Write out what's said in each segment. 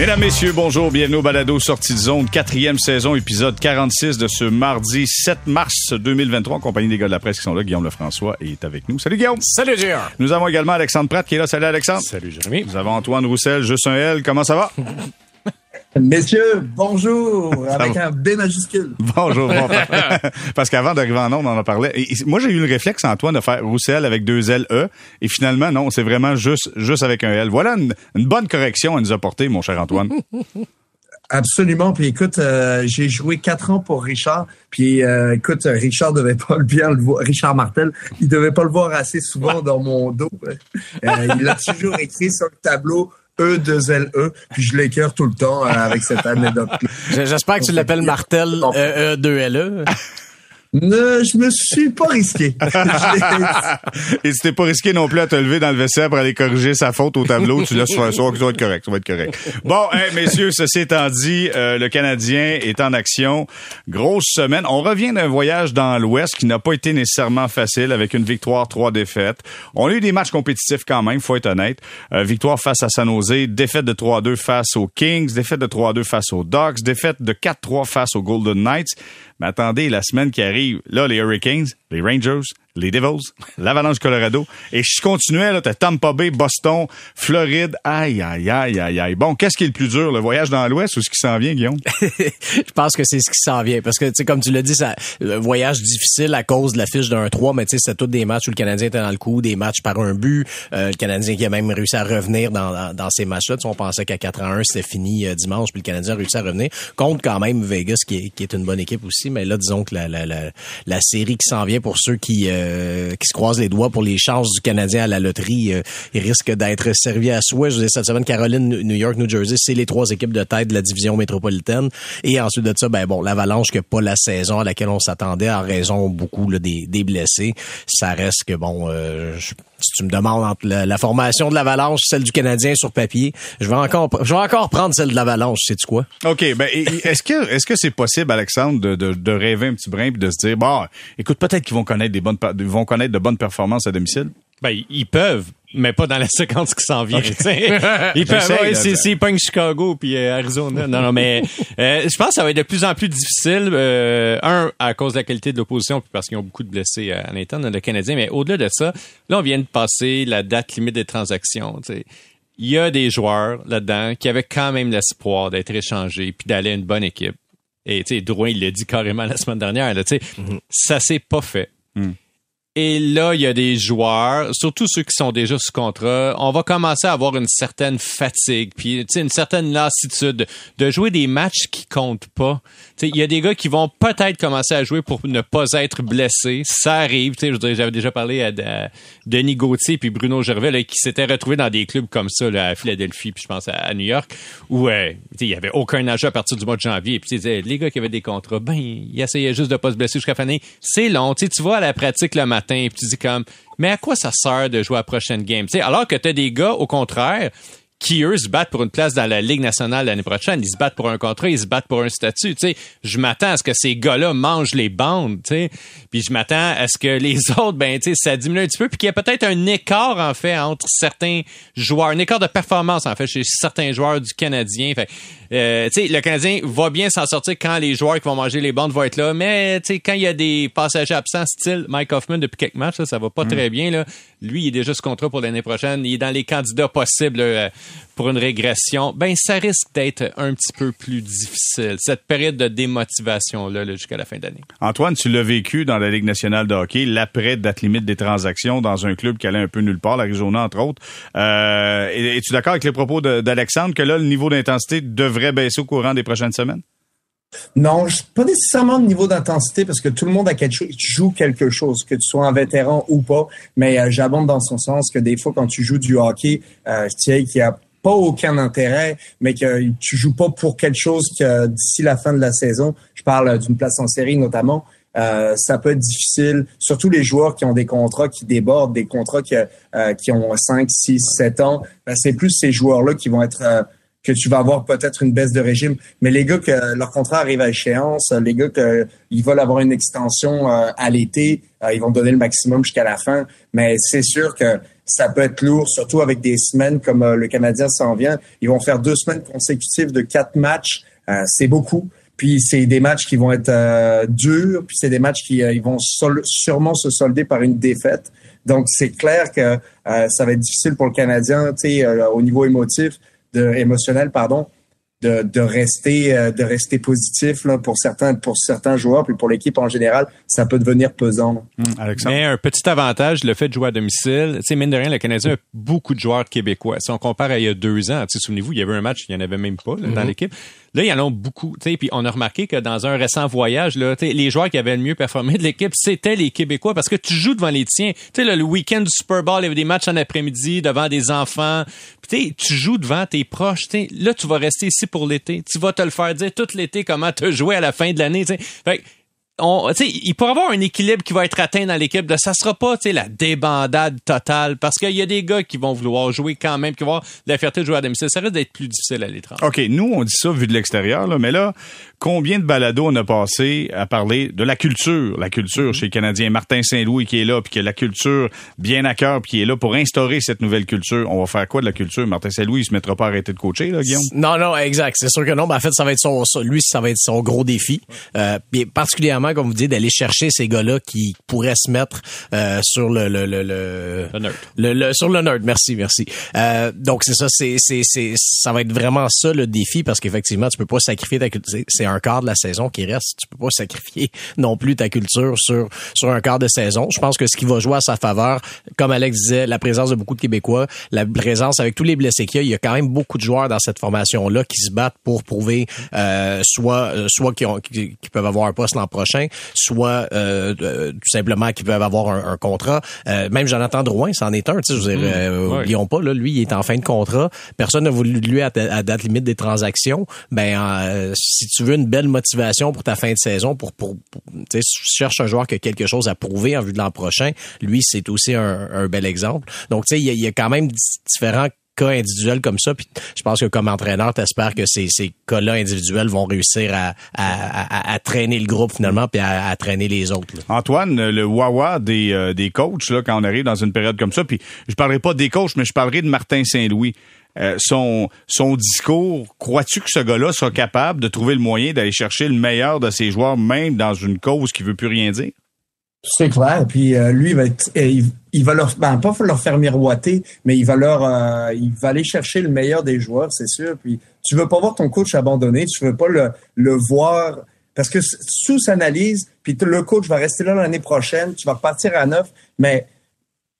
Mesdames, Messieurs, bonjour, bienvenue au Balado Sortie de zone, quatrième saison, épisode 46 de ce mardi 7 mars 2023, en compagnie des gars de la presse qui sont là. Guillaume Lefrançois est avec nous. Salut Guillaume! Salut Gérard! Nous avons également Alexandre Pratt qui est là. Salut Alexandre! Salut Jérémy! Nous avons Antoine Roussel, juste un L. Comment ça va? Messieurs, bonjour, avec un B majuscule. Bonjour, bon, parce qu'avant d'arriver en ondes, on en parlait. Et moi, j'ai eu le réflexe, Antoine, de faire Roussel avec deux L, E. Et finalement, non, c'est vraiment juste, juste avec un L. Voilà une, une bonne correction à nous apporter, mon cher Antoine. Absolument. Puis écoute, euh, j'ai joué quatre ans pour Richard. Puis euh, écoute, Richard devait pas bien le voir. Richard Martel, il devait pas le voir assez souvent dans mon dos. Euh, il a toujours écrit sur le tableau E2LE, puis je l'écœure tout le temps euh, avec cette anecdote. J'espère que tu l'appelles Martel E2LE. Ne, je me suis pas risqué. Et tu t'es pas risqué non plus à te lever dans le vestiaire pour aller corriger sa faute au tableau. Tu laisses sur un soir, ça va être correct, ça va être correct. Bon, messieurs, ceci étant dit, euh, le Canadien est en action. Grosse semaine. On revient d'un voyage dans l'Ouest qui n'a pas été nécessairement facile avec une victoire, trois défaites. On a eu des matchs compétitifs quand même, faut être honnête. Euh, victoire face à San Jose, défaite de 3-2 face aux Kings, défaite de 3-2 face aux Dogs, défaite de 4-3 face aux Golden Knights. Mais attendez, la semaine qui arrive, là, les Hurricanes, les Rangers, les Devils, l'Avalanche Colorado. Et je continuais, là, t'as Tampa Bay, Boston, Floride. Aïe, aïe, aïe, aïe, aïe. Bon, qu'est-ce qui est le plus dur, le voyage dans l'Ouest ou ce qui s'en vient, Guillaume? je pense que c'est ce qui s'en vient. Parce que, tu sais, comme tu l'as dit, ça, le voyage difficile à cause de la fiche d'un 3, mais tu sais, c'était tous des matchs où le Canadien était dans le coup, des matchs par un but. Euh, le Canadien qui a même réussi à revenir dans, dans, ces matchs-là. Tu sais, on pensait qu'à 4 à 1, c'était fini euh, dimanche, puis le Canadien a réussi à revenir. Contre quand même Vegas, qui est, une bonne équipe aussi. Mais là, disons que la série qui s'en vient pour ceux qui, euh, qui se croisent les doigts pour les chances du Canadien à la loterie, euh, il risque d'être servi à souhait. Je dire, cette semaine, Caroline, New York, New Jersey, c'est les trois équipes de tête de la division métropolitaine. Et ensuite de ça, ben bon, l'Avalanche qui pas la saison à laquelle on s'attendait en raison beaucoup des, blessés. Ça reste que bon, euh, tu me demandes entre la, formation de l'Avalanche, celle du Canadien sur papier, je vais encore, je vais encore prendre celle de l'Avalanche. Sais-tu quoi? Ok, ben est-ce que est-ce que c'est possible, Alexandre, de, de, de, rêver un petit brin et de se dire, bon, écoute, peut-être qu'ils vont connaître des bonnes, vont connaître de bonnes performances à domicile? Ben, ils peuvent, mais pas dans la séquence qui s'en vient. ils peuvent, ouais, c'est, c'est Chicago puis euh, Arizona. Non, non, mais euh, je pense que ça va être de plus en plus difficile. Euh, un, à cause de la qualité de l'opposition, puis parce qu'ils ont beaucoup de blessés à, l'interne, le Canadien. Mais au-delà de ça, là, on vient de passer la date limite des transactions. Il y a des joueurs là-dedans qui avaient quand même l'espoir d'être échangés puis d'aller à une bonne équipe. Et tu sais, Drouin, il l'a dit carrément la semaine dernière. Là, mm-hmm. Ça s'est pas fait. Mm. Et là, il y a des joueurs, surtout ceux qui sont déjà sous contrat, on va commencer à avoir une certaine fatigue, puis une certaine lassitude de jouer des matchs qui comptent pas. Il y a des gars qui vont peut-être commencer à jouer pour ne pas être blessés. Ça arrive. J'avais déjà parlé à, Denis Gauthier puis Bruno Gervais qui s'étaient retrouvés dans des clubs comme ça à Philadelphie, puis je pense à, New York, où euh, il y avait aucun âge à partir du mois de janvier. Puis les gars qui avaient des contrats, ben ils essayaient juste de pas se blesser jusqu'à fin C'est long. Tu vois à la pratique le matin puis tu dis comme, mais à quoi ça sert de jouer à la prochaine game? alors que tu as des gars, au contraire, qui, eux, se battent pour une place dans la Ligue nationale l'année prochaine. Ils se battent pour un contrat, ils se battent pour un statut. Tu sais, je m'attends à ce que ces gars-là mangent les bandes, tu sais. Puis je m'attends à ce que les autres, ben, tu sais, ça diminue un petit peu, puis qu'il y a peut-être un écart, en fait, entre certains joueurs, un écart de performance, en fait, chez certains joueurs du Canadien. Euh, tu sais, le Canadien va bien s'en sortir quand les joueurs qui vont manger les bandes vont être là, mais, tu sais, quand il y a des passagers absents, style Mike Hoffman depuis quelques matchs, ça, ça va pas mm. très bien, là. Lui, il est déjà ce contrat pour l'année prochaine. Il est dans les candidats possibles, pour une régression, ben ça risque d'être un petit peu plus difficile, cette période de démotivation-là jusqu'à la fin d'année. Antoine, tu l'as vécu dans la Ligue nationale de hockey, l'après date limite des transactions dans un club qui allait un peu nulle part, l'Arizona entre autres. Euh, Es-tu d'accord avec les propos d'Alexandre que là, le niveau d'intensité devrait baisser au courant des prochaines semaines? Non, pas nécessairement le niveau d'intensité parce que tout le monde a quelque chose, joue quelque chose, que tu sois un vétéran ou pas. Mais euh, j'abonde dans son sens que des fois, quand tu joues du hockey, euh, tu sais, a pas aucun intérêt, mais que tu joues pas pour quelque chose que d'ici la fin de la saison, je parle d'une place en série notamment, euh, ça peut être difficile, surtout les joueurs qui ont des contrats qui débordent, des contrats qui, euh, qui ont 5, 6, 7 ans. Ben, c'est plus ces joueurs-là qui vont être euh, que tu vas avoir peut-être une baisse de régime. Mais les gars que leur contrat arrive à échéance, les gars que ils veulent avoir une extension à l'été, ils vont donner le maximum jusqu'à la fin. Mais c'est sûr que ça peut être lourd, surtout avec des semaines comme le Canadien s'en vient. Ils vont faire deux semaines consécutives de quatre matchs. c'est beaucoup. Puis c'est des matchs qui vont être euh, durs, puis c'est des matchs qui euh, ils vont sûrement se solder par une défaite. Donc c'est clair que euh, ça va être difficile pour le Canadien, tu sais, au niveau émotif, de, émotionnel, pardon, de, de rester euh, de rester positif là, pour certains pour certains joueurs puis pour l'équipe en général ça peut devenir pesant. Mmh, mais un petit avantage le fait de jouer à domicile tu sais mine de rien le Canadien a beaucoup de joueurs québécois. Si on compare à il y a deux ans tu sais souvenez-vous il y avait un match il y en avait même pas dans mmh. l'équipe Là, il y en a beaucoup. Puis on a remarqué que dans un récent voyage, là, les joueurs qui avaient le mieux performé de l'équipe, c'était les Québécois parce que tu joues devant les tiens. sais, le week-end du Super Bowl, il y avait des matchs en après-midi devant des enfants. Puis tu joues devant tes proches. Là, tu vas rester ici pour l'été. Tu vas te le faire dire tout l'été comment te jouer à la fin de l'année. Fait on, il pourrait avoir un équilibre qui va être atteint dans l'équipe. De, ça sera pas la débandade totale parce qu'il y a des gars qui vont vouloir jouer quand même, qui vont avoir la fierté de jouer à domicile. Ça risque d'être plus difficile à l'étranger. OK, nous, on dit ça vu de l'extérieur, là, mais là, combien de balados on a passé à parler de la culture, la culture chez les Canadiens. Martin Saint-Louis qui est là, puis qui a la culture bien à cœur, puis qui est là pour instaurer cette nouvelle culture. On va faire quoi de la culture? Martin Saint-Louis, il se mettra pas à arrêter de coacher, là, Guillaume? Non, non, exact. C'est sûr que non. Mais en fait, ça va être son, lui, ça va être son gros défi. Euh, particulièrement comme vous dites, d'aller chercher ces gars-là qui pourraient se mettre euh, sur le le le le, le, le, sur le nerd. Merci, merci. Euh, donc c'est ça, c'est c'est c'est ça va être vraiment ça le défi parce qu'effectivement tu peux pas sacrifier ta culture. C'est un quart de la saison qui reste. Tu peux pas sacrifier non plus ta culture sur sur un quart de saison. Je pense que ce qui va jouer à sa faveur, comme Alex disait, la présence de beaucoup de Québécois, la présence avec tous les blessés qu'il y a, il y a quand même beaucoup de joueurs dans cette formation là qui se battent pour prouver euh, soit soit qui, ont, qui, peuvent avoir un poste l'an prochain, soit euh, tout simplement qu'ils peuvent avoir un, contrat. Euh, même Jonathan Drouin, c'en est un. Tu sais, je veux dire, euh, pas, là, lui, il est en fin de contrat. Personne n'a voulu lui à, date limite des transactions. Ben, si tu veux une belle motivation pour ta fin de saison, pour, pour, tu sais, si tu cherches un joueur qui a quelque chose à prouver en vue de l'an prochain, lui, c'est aussi un, bel exemple. Donc, tu sais, il y, y a, quand même différents cas individuels comme ça. Puis je pense que comme entraîneur, t'espères que ces, ces cas-là individuels vont réussir à, à, à, traîner le groupe finalement puis à, traîner les autres. Antoine, le wawa des, euh, des coachs là, quand on arrive dans une période comme ça, puis je parlerai pas des coachs, mais je parlerai de Martin Saint-Louis. Euh, son, son discours, crois-tu que ce gars-là sera capable de trouver le moyen d'aller chercher le meilleur de ses joueurs, même dans une cause qui veut plus rien dire? C'est clair. Puis euh, lui, il va, être, euh, il, va leur, ben, pas leur faire miroiter, mais il va leur, euh, il va aller chercher le meilleur des joueurs, c'est sûr. Puis tu veux pas voir ton coach abandonné, tu veux pas le, voir parce que sous analyse, puis le coach va rester là l'année prochaine, tu vas repartir à neuf, mais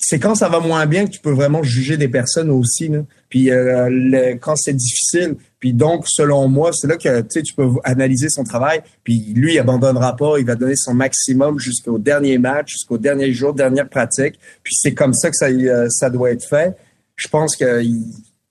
c'est quand ça va moins bien que tu peux vraiment juger des personnes aussi. Là. Puis euh, quand c'est difficile, puis donc selon moi, c'est là que tu peux analyser son travail. Puis lui, il abandonnera pas, il va donner son maximum jusqu'au dernier match, jusqu'au dernier jour, dernière pratique. Puis c'est comme ça que ça, euh, ça doit être fait. Je pense que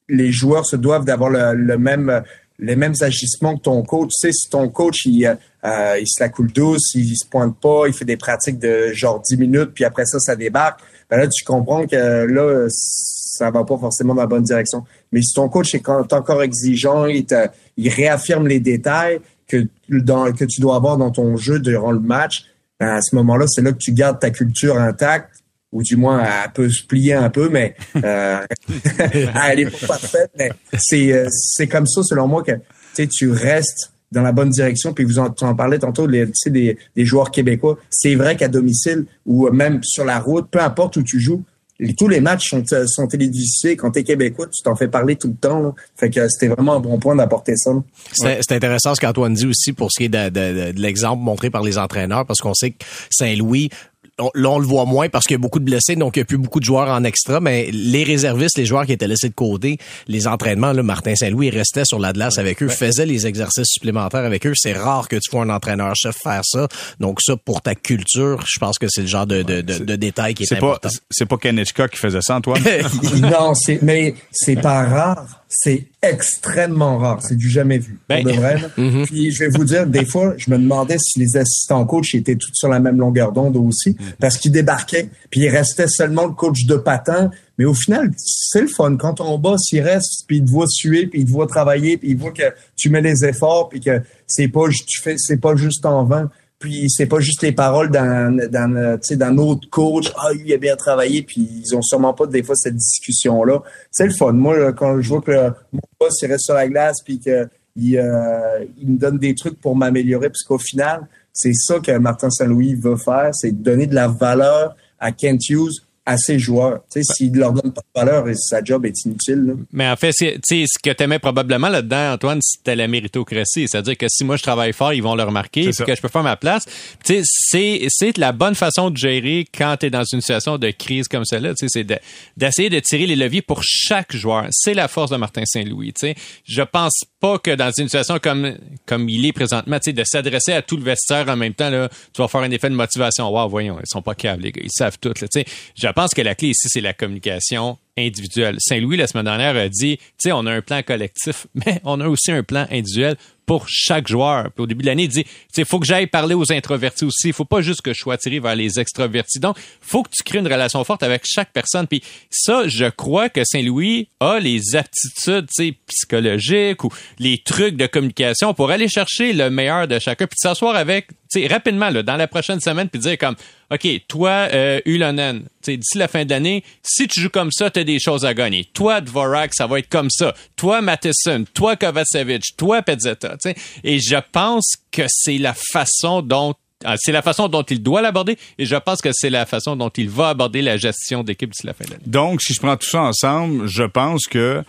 les joueurs se doivent d'avoir le, même les mêmes agissements que ton coach. Tu sais, si ton coach il, euh, il se la coule douce, il se pointe pas, il fait des pratiques de genre 10 minutes, puis après ça, ça débarque ben là, tu comprends que là, ça va pas forcément dans la bonne direction. Mais si ton coach est encore exigeant, il, il réaffirme les détails que, dans, que tu dois avoir dans ton jeu durant le match, ben à ce moment-là, c'est là que tu gardes ta culture intacte, ou du moins elle peut se plier un peu, mais euh, elle est pas parfaite. Mais c'est euh, c'est comme ça, selon moi, que tu restes dans la bonne direction. Puis vous en, en parlez tantôt, les, des, des joueurs québécois. C'est vrai qu'à domicile ou même sur la route, peu importe où tu joues, tous les matchs sont, euh, sont télévisés. Quand tu es québécois, tu t'en fais parler tout le temps. Là. Fait que c'était vraiment un bon point d'apporter ça. C'est intéressant ce qu'Antoine dit aussi pour ce qui est de, de, de l'exemple montré par les entraîneurs, parce qu'on sait que Saint-Louis là, on le voit moins parce qu'il y a beaucoup de blessés, donc il n'y a plus beaucoup de joueurs en extra, mais les réservistes, les joueurs qui étaient laissés de côté, les entraînements, là, Martin Saint-Louis restait sur l'Atlas avec eux, faisait les exercices supplémentaires avec eux. C'est rare que tu vois un entraîneur-chef faire ça. Donc ça, pour ta culture, je pense que c'est le genre de, de, de, détail qui est, important. C'est pas Kenechka qui faisait ça, Antoine? non, c'est, mais c'est pas rare c'est extrêmement rare. C'est du jamais vu. Ben, de vrai. Mhm. Puis je vais vous dire, des fois, je me demandais si les assistants coach étaient tous sur la même longueur d'onde aussi, mhm. parce qu'ils débarquaient, puis il restait seulement le coach de patin. Mais au final, c'est le fun. Quand on bosse, il reste, puis il te voit suer, puis il te voit travailler, puis il voit que tu mets les efforts, puis que c'est pas tu fais, c'est pas juste en vain. Puis c'est pas juste les paroles d'un d'un d'un autre coach. Ah il a bien travaillé. Puis ils ont sûrement pas des fois cette discussion là c'est le fun. Moi quand je vois que mon boss il reste sur la glace puis que il, euh, il me donne des trucs pour m'améliorer parce qu'au final c'est ça que Martin Saint-Louis veut faire c'est donner de la valeur à Kent Hughes à ses joueurs. Tu sais, s'il leur donne pas de valeur, sa job est inutile. Mais en fait, c'est, ce que tu aimais probablement là-dedans, Antoine, c'était la méritocratie. C'est-à-dire que si moi je travaille fort, ils vont le remarquer, puis que je peux faire ma place. Tu sais, c'est, c'est la bonne façon de gérer quand tu es dans une situation de crise comme celle-là. Tu sais, c'est d'essayer de, tirer les leviers pour chaque joueur. C'est la force de Martin Saint-Louis. Tu sais, je pense pas que dans une situation comme comme il est présentement, tu sais, de s'adresser à tout le vestiaire en même temps, là, tu vas faire un effet de motivation. Wow, voyons, ils sont pas câbles, les gars. Ils savent tout. Là, tu sais, je pense que la clé ici, c'est la communication individuelle. Saint-Louis, la semaine dernière, a dit, tu sais, on a un plan collectif, mais on a aussi un plan individuel pour chaque joueur. Puis au début de l'année, il dit, il faut que j'aille parler aux introvertis aussi. Il faut pas juste que je sois attiré vers les extrovertis. Donc, faut que tu crées une relation forte avec chaque personne. Puis ça, je crois que Saint-Louis a les aptitudes psychologiques ou les trucs de communication pour aller chercher le meilleur de chacun, puis s'asseoir avec, rapidement, là, dans la prochaine semaine, puis dire comme, OK, toi, euh, Ulonen, d'ici la fin de l'année, si tu joues comme ça, tu as des choses à gagner. Toi, Dvorak, ça va être comme ça. Toi, Matheson, toi, Kovacevic, toi, Pezzetta. Et je pense que c'est la façon dont ah, c'est la façon dont il doit l'aborder et je pense que c'est la façon dont il va aborder la gestion d'équipe d'ici la fin de l'année. Donc, si je prends tout ça ensemble, je pense que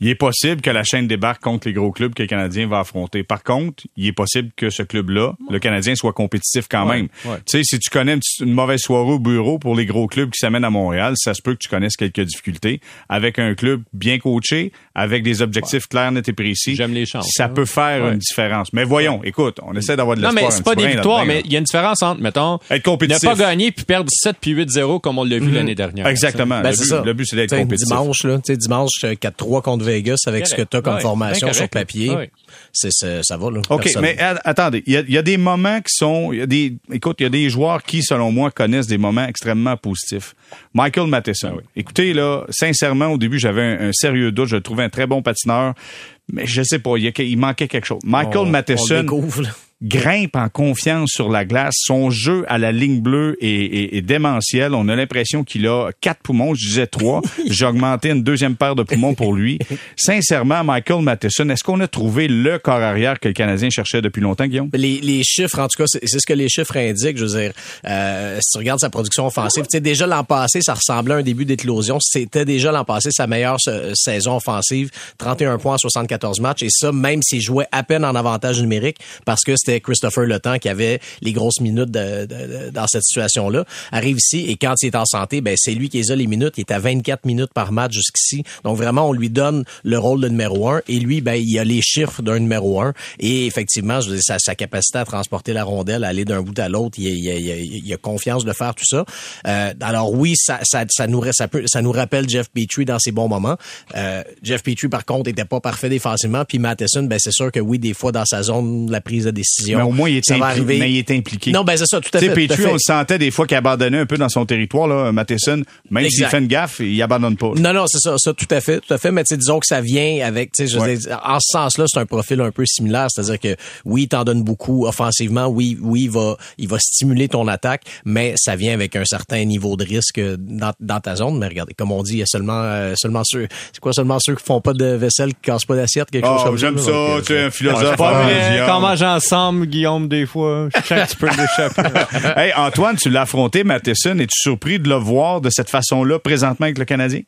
il est possible que la chaîne débarque contre les gros clubs que le Canadien va affronter. Par contre, il est possible que ce club-là, le Canadien, soit compétitif quand même. Tu sais, si tu connais une, mauvaise soirée au bureau pour les gros clubs qui s'amènent à Montréal, ça se peut que tu connaisses quelques difficultés. Avec un club bien coaché, avec des objectifs clairs, nets et précis, J'aime les chances, ça peut faire une différence. Mais voyons, écoute, on essaie d'avoir de l'espoir. Non, mais c'est pas des victoires, mais il y a une différence entre, mettons, être compétitif. ne pas gagner puis perdre 7 puis 8-0 comme on l'a vu mhm. l'année dernière. Exactement. Ben, le, but, c'est d'être compétitif. Dimanche, là, dimanche 4-3 contre Vegas avec ce que tu as comme formation sur papier. C'est, ça va, là. OK, mais attendez, il y, a, des moments qui sont. Y a des, écoute, il y a des joueurs qui, selon moi, connaissent des moments extrêmement positifs. Michael Matheson. Ah Écoutez, là, sincèrement, au début, j'avais un, sérieux doute. Je le trouvais un très bon patineur. Mais je sais pas, il, manquait quelque chose. Michael Matheson grimpe en confiance sur la glace. Son jeu à la ligne bleue est, démentiel. On a l'impression qu'il a quatre poumons. Je disais trois. J'ai augmenté une deuxième paire de poumons pour lui. Sincèrement, Michael Matheson, est-ce qu'on a trouvé le corps arrière que le Canadien cherchait depuis longtemps, Guillaume? Les, chiffres, en tout cas, c'est ce que les chiffres indiquent. Je veux dire, euh, si tu regardes sa production offensive, tu sais, déjà l'an passé, ça ressemblait à un début d'éclosion. C'était déjà l'an passé sa meilleure saison offensive. 31 points en 74 matchs. Et ça, même s'il jouait à peine en avantage numérique, parce que c'était Christopher Le qui avait les grosses minutes dans cette situation-là. Arrive ici et quand il est en santé, ben c'est lui qui les a les minutes. Il est à 24 minutes par match jusqu'ici. Donc vraiment, on lui donne le rôle de numéro un et lui, ben il a les chiffres d'un numéro un. Et effectivement, je veux dire, sa, capacité à transporter la rondelle, à aller d'un bout à l'autre, il, il, a confiance de faire tout ça. Euh, alors oui, ça, ça, ça nous ça, peut, ça nous rappelle Jeff Petrie dans ses bons moments. Euh, Jeff Petrie, par contre, était pas parfait défensivement. Puis Matheson, ben c'est sûr que oui, des fois dans sa zone, la prise de décision mais au moins, il est, impliqué, mais il est impliqué. Non, ben c'est ça, tout à fait. Petrie, on le sentait des fois qu'il abandonnait un peu dans son territoire, là, Matheson. Même s'il fait une gaffe, il abandonne pas. Non, non, c'est ça, ça, tout à fait, tout à fait. Mais disons que ça vient avec, tu sais, en ce sens-là, c'est un profil un peu similaire. C'est-à-dire que oui, il t'en donne beaucoup offensivement. Oui, oui, il va, il va stimuler ton attaque, mais ça vient avec un certain niveau de risque dans, dans ta zone. Mais regardez, comme on dit, il y a seulement, euh, seulement ceux, c'est quoi, seulement ceux qui font pas de vaisselle, qui cassent pas d'assiette, quelque chose oh, comme ça. J'aime ça, tu es un philosophe. Comment Guillaume, des fois. Je sens que tu peux l'échapper. hey, Antoine, tu l'as affronté, Matheson. Es-tu surpris de le voir de cette façon-là présentement avec le Canadien?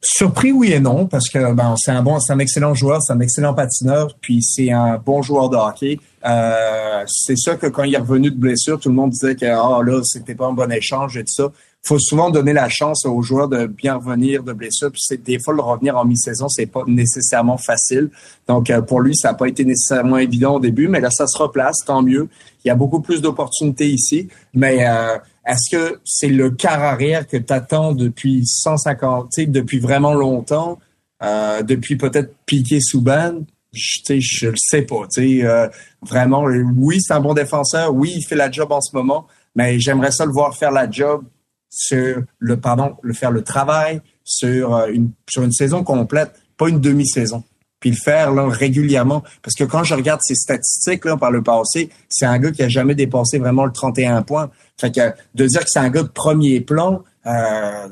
Surpris, oui et non, parce que ben, c'est un bon, c'est un excellent joueur, c'est un excellent patineur, puis c'est un bon joueur de hockey. Euh, c'est sûr que quand il est revenu de blessure, tout le monde disait que ah là, c'était pas un bon échange et tout ça faut souvent donner la chance aux joueurs de bien revenir de blessure. Puis c'est des fois le revenir en mi-saison, c'est pas nécessairement facile. Donc euh, pour lui, ça n'a pas été nécessairement évident au début, mais là ça se replace, tant mieux. Il y a beaucoup plus d'opportunités ici, mais euh, est-ce que c'est le quart arrière que tu attends depuis 150, depuis vraiment longtemps, euh, depuis peut-être Piqué Souban? Je, je le sais pas. Euh, vraiment, oui, c'est un bon défenseur. Oui, il fait la job en ce moment, mais j'aimerais ça le voir faire la job sur le pardon, le faire le travail sur euh, une sur une saison complète, pas une demi-saison. puis le faire régulièrement. Parce que quand je regarde ses statistiques là, par le passé, c'est un gars qui a jamais dépassé vraiment le 31 points. Fait que de dire que c'est un gars de premier plan, euh,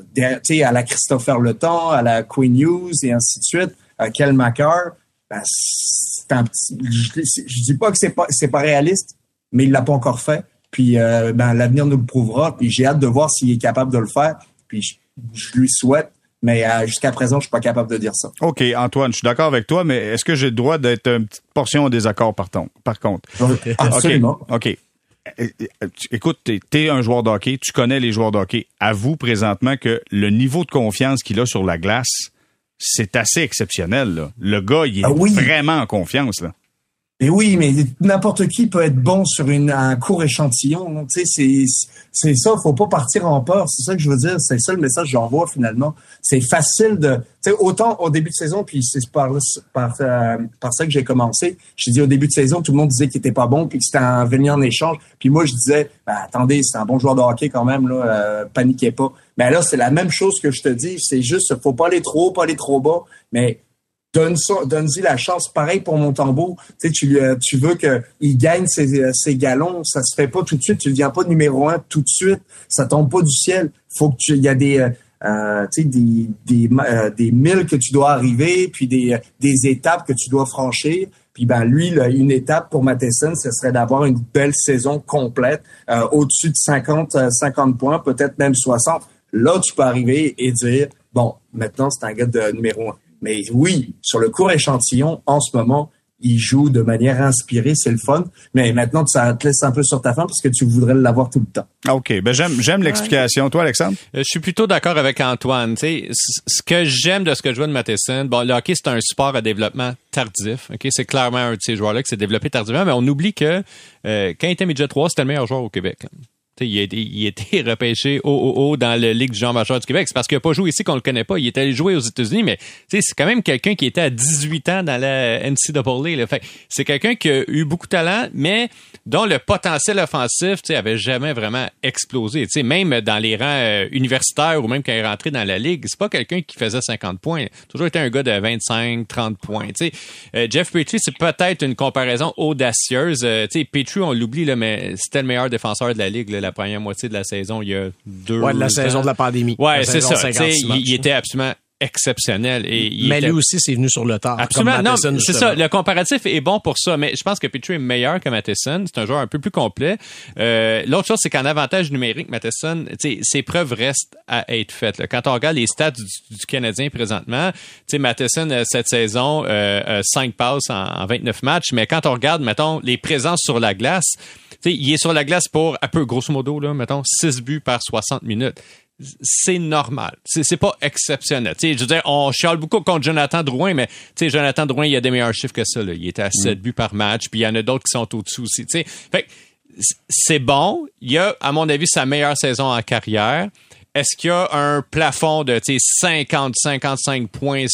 à la Christopher Le Temps, à la Queen News et ainsi de suite, à Kel McCarr, ben, je, je, dis pas que c'est pas pas réaliste, mais il l'a pas encore fait. Puis euh, ben, l'avenir nous le prouvera. Puis j'ai hâte de voir s'il est capable de le faire. Puis je lui souhaite mais euh, jusqu'à présent, je suis pas capable de dire ça. OK, Antoine, je suis d'accord avec toi, mais est-ce que j'ai le droit d'être une petite portion en désaccord par, ton, par contre? Absolument. OK. Écoute, tu es, un joueur de hockey, tu connais les joueurs de hockey. Avoue présentement que le niveau de confiance qu'il a sur la glace, c'est assez exceptionnel. Le gars, il est ah vraiment en confiance. Là. Et oui, mais n'importe qui peut être bon sur une, un court échantillon. Tu sais, c'est, ça. Faut pas partir en peur. C'est ça que je veux dire. C'est ça le message que j'envoie finalement. C'est facile de, tu sais, autant au début de saison, puis c'est par, par, euh, par ça que j'ai commencé. J'ai dit au début de saison, tout le monde disait qu'il était pas bon, puis que c'était un venir en échange. Puis moi, je disais, ben, attendez, c'est un bon joueur de hockey quand même, là. Euh, paniquez pas. Mais là, c'est la même chose que je te dis. C'est juste, faut pas aller trop haut, pas aller trop bas. Mais donne donne-y la chance. Pareil pour mon tambour. Tu sais, tu, tu veux qu'il gagne ses, ses, galons. Ça se fait pas tout de suite. Tu ne deviens pas numéro un tout de suite. Ça tombe pas du ciel. Faut que tu, il y a des, euh, euh tu euh, milles que tu dois arriver, puis des, étapes que tu dois franchir. Puis ben lui, une étape pour Matheson, ce serait d'avoir une belle saison complète, euh, au-dessus de 50, 50 points, peut-être même 60. Là, tu peux arriver et dire, bon, maintenant, c'est un gars de numéro un. Mais oui, sur le court échantillon, en ce moment, il joue de manière inspirée, c'est le fun. Mais maintenant, ça te laisse un peu sur ta fin parce que tu voudrais l'avoir tout le temps. OK. Ben, j'aime, j'aime l'explication. Toi, Alexandre? Euh, je suis plutôt d'accord avec Antoine. Tu ce que j'aime de ce que je vois de Matheson, bon, le hockey, c'est un sport à développement tardif. OK? C'est clairement un de ces joueurs-là qui s'est développé tardivement, mais on oublie que, euh, quand il était midget 3, c'était le meilleur joueur au Québec il a, été, il a repêché au, au, haut dans la Ligue du Jean majeur du Québec. C'est parce qu'il n'a pas joué ici qu'on le connaît pas. Il est allé jouer aux États-Unis, mais c'est quand même quelqu'un qui était à 18 ans dans la NCAA. Fait, c'est quelqu'un qui a eu beaucoup de talent, mais dont le potentiel offensif avait jamais vraiment explosé. sais même dans les rangs euh, universitaires ou même quand il est rentré dans la Ligue, c'est pas quelqu'un qui faisait 50 points. toujours été un gars de 25, 30 points. Euh, Jeff Petrie, c'est peut-être une comparaison audacieuse. Euh, Petrie, on l'oublie, mais c'était le meilleur défenseur de la Ligue la première moitié de la saison il y a deux Ouais, de la saison de la pandémie. Ouais, c'est ça. Il, était absolument exceptionnel. Et mais lui aussi, c'est venu sur le tard. Absolument. Non, c'est ça. Le comparatif est bon pour ça. Mais je pense que Petrie est meilleur que Matheson. C'est un joueur un peu plus complet. Euh, L'autre chose, c'est qu'en avantage numérique, Matheson, ses preuves restent à être faites. Quand on regarde les stats du, Canadien présentement, Matheson, euh, cette saison, euh, 5 passes en, en 29 matchs. Mais quand on regarde, mettons, les présences sur la glace, il est sur la glace pour un peu, grosso modo, là, mettons, 6 buts par 60 minutes. C'est normal. C'est pas exceptionnel. je veux dire, on chiale beaucoup contre Jonathan Drouin, mais Jonathan Drouin, il a des meilleurs chiffres que ça. Là. Il était à 7 mm. buts par match, puis il y en a d'autres qui sont au-dessous aussi. Fait c'est bon. Il a, à mon avis, sa meilleure saison en carrière. Est-ce qu'il y a un plafond de 50, 55 points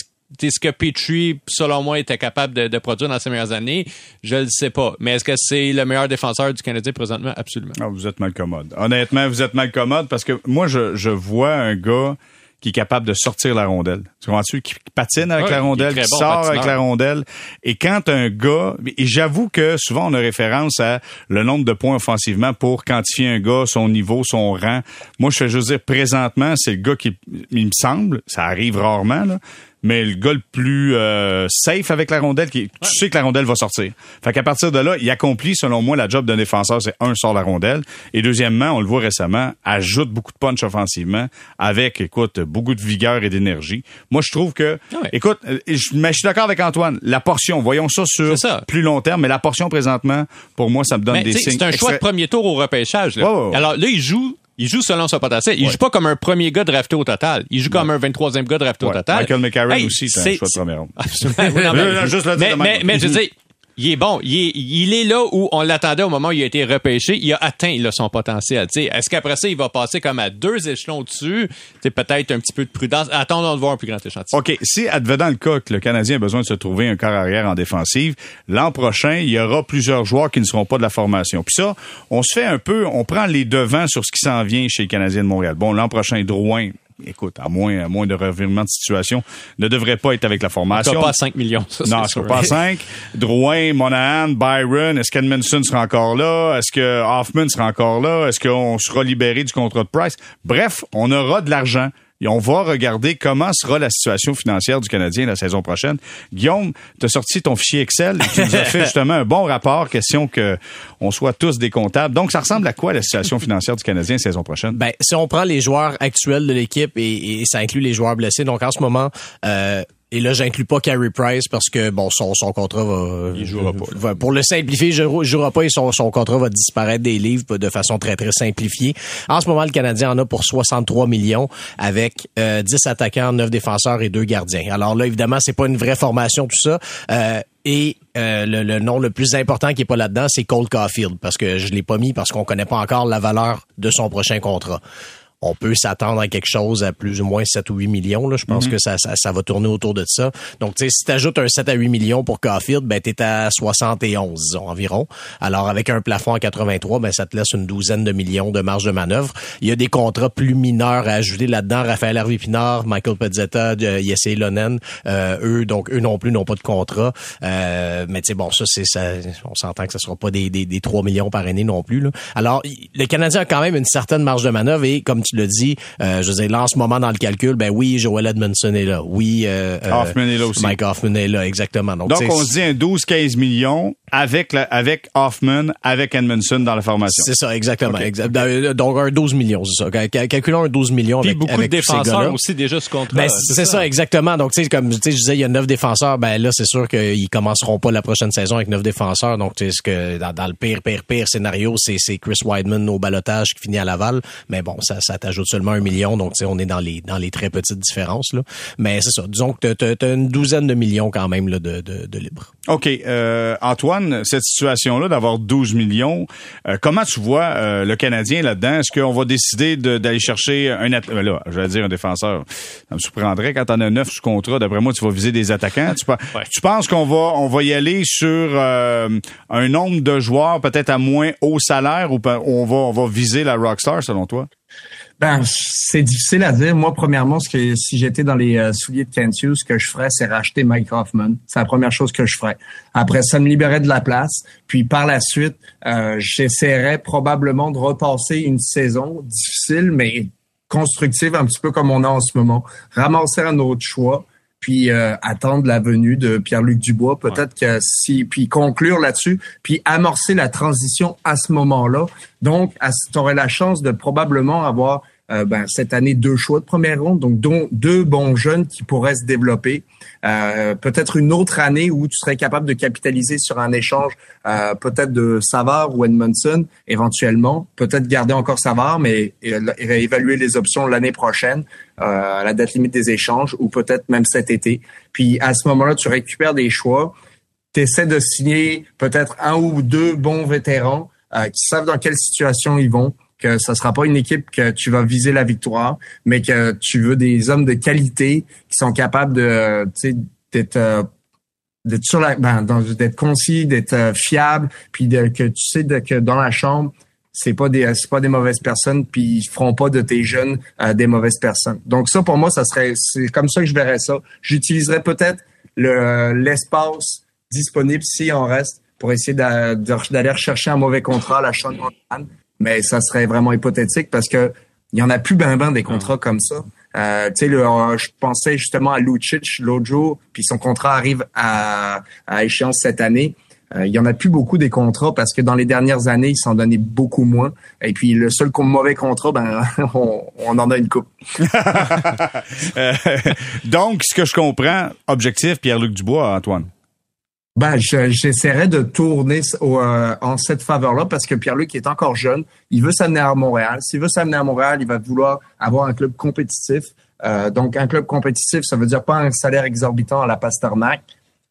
ce que Petrie, selon moi, était capable de, produire dans ses meilleures années, je ne sais pas. Mais est-ce que c'est le meilleur défenseur du Canadien présentement? Absolument. Ah, vous êtes mal commode. Honnêtement, vous êtes mal commode parce que moi, je, vois un gars qui est capable de sortir la rondelle. Tu comprends-tu? Qui patine avec la rondelle, qui sort avec la rondelle. Et quand un gars, et j'avoue que souvent on a référence à le nombre de points offensivement pour quantifier un gars, son niveau, son rang. Moi, je fais juste dire présentement, c'est le gars qui, il me semble, ça arrive rarement, là, mais le gars le plus euh, safe avec la rondelle, qui, tu sais que la rondelle va sortir. Fait qu'à partir de là, il accomplit, selon moi, la job d'un défenseur, c'est un, sort la rondelle, et deuxièmement, on le voit récemment, ajoute beaucoup de punch offensivement, avec, écoute, beaucoup de vigueur et d'énergie. Moi, je trouve que, ah écoute, euh, je, mais je suis d'accord avec Antoine, la portion, voyons ça sur plus long terme, mais la portion présentement, pour moi, ça me donne des signes. C'est un choix de premier tour au repêchage. Là. Alors là, il joue il joue selon son potentiel. Il joue pas comme un premier gars drafté au total. Il joue comme un 23e gars drafté au total. Michael McCarron aussi, c'est un choix de première ronde. mais, mais, mais, je dis, il est bon. Il est, là où on l'attendait au moment où il a été repêché. Il a atteint là, son potentiel. Est-ce qu'après ça, il va passer comme à deux échelons dessus? Peut-être un petit peu de prudence. Attendons de voir un plus grand échantillon. OK. Si, advenant le cas que le Canadien a besoin de se trouver un corps arrière en défensive, l'an prochain, il y aura plusieurs joueurs qui ne seront pas de la formation. Puis ça, on se fait un peu, on prend les devants sur ce qui s'en vient chez le Canadien de Montréal. Bon, l'an prochain, Drouin, écoute, à moins, à moins de revirement de situation, ne devrait pas être avec la formation. pas 5 millions. Ça, non, ce pas 5. Drouin, Monahan, Byron, est-ce qu'Edmondson sera encore là? Est-ce que Hoffman sera encore là? Est-ce qu'on sera libéré du contrat de Price? Bref, on aura de l'argent et on va regarder comment sera la situation financière du Canadien la saison prochaine. Guillaume, tu as sorti ton fichier Excel et tu nous as fait justement un bon rapport, question que on soit tous des comptables. Donc, ça ressemble à quoi la situation financière du Canadien la saison prochaine? Ben, si on prend les joueurs actuels de l'équipe et, et, ça inclut les joueurs blessés, donc en ce moment, euh, et là, j'inclus pas Carey Price parce que bon, son, son contrat va. Il jouera pas. Va, pour le simplifier, il jouera, jouera pas et son, son contrat va disparaître des livres de façon très très simplifiée. En ce moment, le Canadien en a pour 63 millions avec euh, 10 attaquants, 9 défenseurs et 2 gardiens. Alors là, évidemment, c'est pas une vraie formation tout ça. Euh, et euh, le, le, nom le plus important qui est pas là-dedans, c'est Cole Caulfield parce que je l'ai pas mis parce qu'on connaît pas encore la valeur de son prochain contrat on peut s'attendre à quelque chose à plus ou moins 7 ou 8 millions. Là. Je pense mm-hmm. que ça, ça, ça, va tourner autour de ça. Donc, tu sais, si tu ajoutes un 7 à 8 millions pour Caulfield, ben, tu es à 71 disons, environ. Alors, avec un plafond à 83, ben, ça te laisse une douzaine de millions de marge de manœuvre. Il y a des contrats plus mineurs à ajouter là-dedans. Raphaël Harvey-Pinard, Michael Pezzetta, Yesse Lonen, euh, eux, donc, eux non plus n'ont pas de contrat. Euh, mais tu sais, bon, ça, c'est ça, on s'entend que ça sera pas des, des, des 3 millions par année non plus. Là. Alors, le Canadien a quand même une certaine marge de manœuvre et, comme tu le dit. Euh, je veux dire, là, en ce moment, dans le calcul, ben oui, Joel Edmondson est là. Oui, euh, euh Hoffman est là aussi. Mike Hoffman est là, exactement. Donc, Donc on se dit un 12-15 millions avec, la, avec Hoffman, avec Edmondson dans la formation. C'est ça, exactement. Euh, donc, un 12 millions, c'est ça. Calculons un 12 millions Puis avec, beaucoup avec de défenseurs aussi déjà ce contrat. Ben, c'est ça. exactement. Donc, tu sais, comme tu sais, je disais, il y a neuf défenseurs. Ben là, c'est sûr qu'ils commenceront pas la prochaine saison avec neuf défenseurs. Donc, tu sais, ce que dans, dans, le pire, pire, pire scénario, c'est Chris Weidman au balotage qui finit à Laval. Mais bon, ça, ça t'ajoute seulement un million, donc on est dans les dans les très petites différences. Là. Mais c'est ça, disons que tu as, une douzaine de millions quand même là, de, de, de libres. OK. Euh, Antoine, cette situation-là d'avoir 12 millions, euh, comment tu vois euh, le Canadien là-dedans? Est-ce qu'on va décider d'aller chercher un... Là, je vais dire un défenseur. Ça me surprendrait quand on a neuf sous contrat. D'après moi, tu vas viser des attaquants. Tu, tu penses qu'on va on va y aller sur un nombre de joueurs peut-être à moins haut salaire ou on va, on va viser la Rockstar selon toi? Ben, c'est difficile à dire. Moi, premièrement, ce que si j'étais dans les euh, souliers de Kent Hughes, ce que je ferais, c'est racheter Mike Hoffman. C'est la première chose que je ferais. Après, ça me libérait de la place. Puis par la suite, euh, j'essaierais probablement de repasser une saison difficile, mais constructive, un petit peu comme on a en ce moment. Ramasser un autre choix puis euh, attendre la venue de Pierre-Luc Dubois, peut-être que si, puis conclure là-dessus, puis amorcer la transition à ce moment-là. Donc, tu aurais la chance de probablement avoir euh, ben, cette année deux choix de première ronde, donc dont deux bons jeunes qui pourraient se développer. Euh, peut-être une autre année où tu serais capable de capitaliser sur un échange, euh, peut-être de Savard ou Edmondson, éventuellement. Peut-être garder encore Savard, mais évaluer les options l'année prochaine, à la date limite des échanges, ou peut-être même cet été. Puis à ce moment-là, tu récupères des choix, tu essaies de signer peut-être un ou deux bons vétérans qui savent dans quelle situation ils vont que ça sera pas une équipe que tu vas viser la victoire, mais que tu veux des hommes de qualité qui sont capables de, d'être euh, d'être sur la, ben, d'être concis, d'être euh, fiable, puis de, que tu sais que dans la chambre c'est pas des c'est pas des mauvaises personnes puis ils feront pas de tes jeunes euh, des mauvaises personnes. Donc ça pour moi ça serait c'est comme ça que je verrais ça. J'utiliserais peut-être le l'espace disponible si on reste pour essayer d'aller rechercher un mauvais contrat à la Sean mais ça serait vraiment hypothétique parce que il y en a plus ben ben des contrats comme ça. Euh, tu sais, je pensais justement à Lucic l'autre jour, puis son contrat arrive à, à échéance cette année. Euh, il y en a plus beaucoup des contrats parce que dans les dernières années, ils s'en donnaient beaucoup moins. Et puis le seul mauvais contrat, ben on, on en a une coupe. Euh, donc, ce que je comprends, objectif Pierre-Luc Dubois, Antoine. Ben, j'essaierai de tourner euh, en cette faveur-là parce que Pierre-Luc est encore jeune. Il veut s'amener à Montréal. S'il veut s'amener à Montréal, il va vouloir avoir un club compétitif. Euh, donc, un club compétitif, ça veut dire pas un salaire exorbitant à la Pasternak.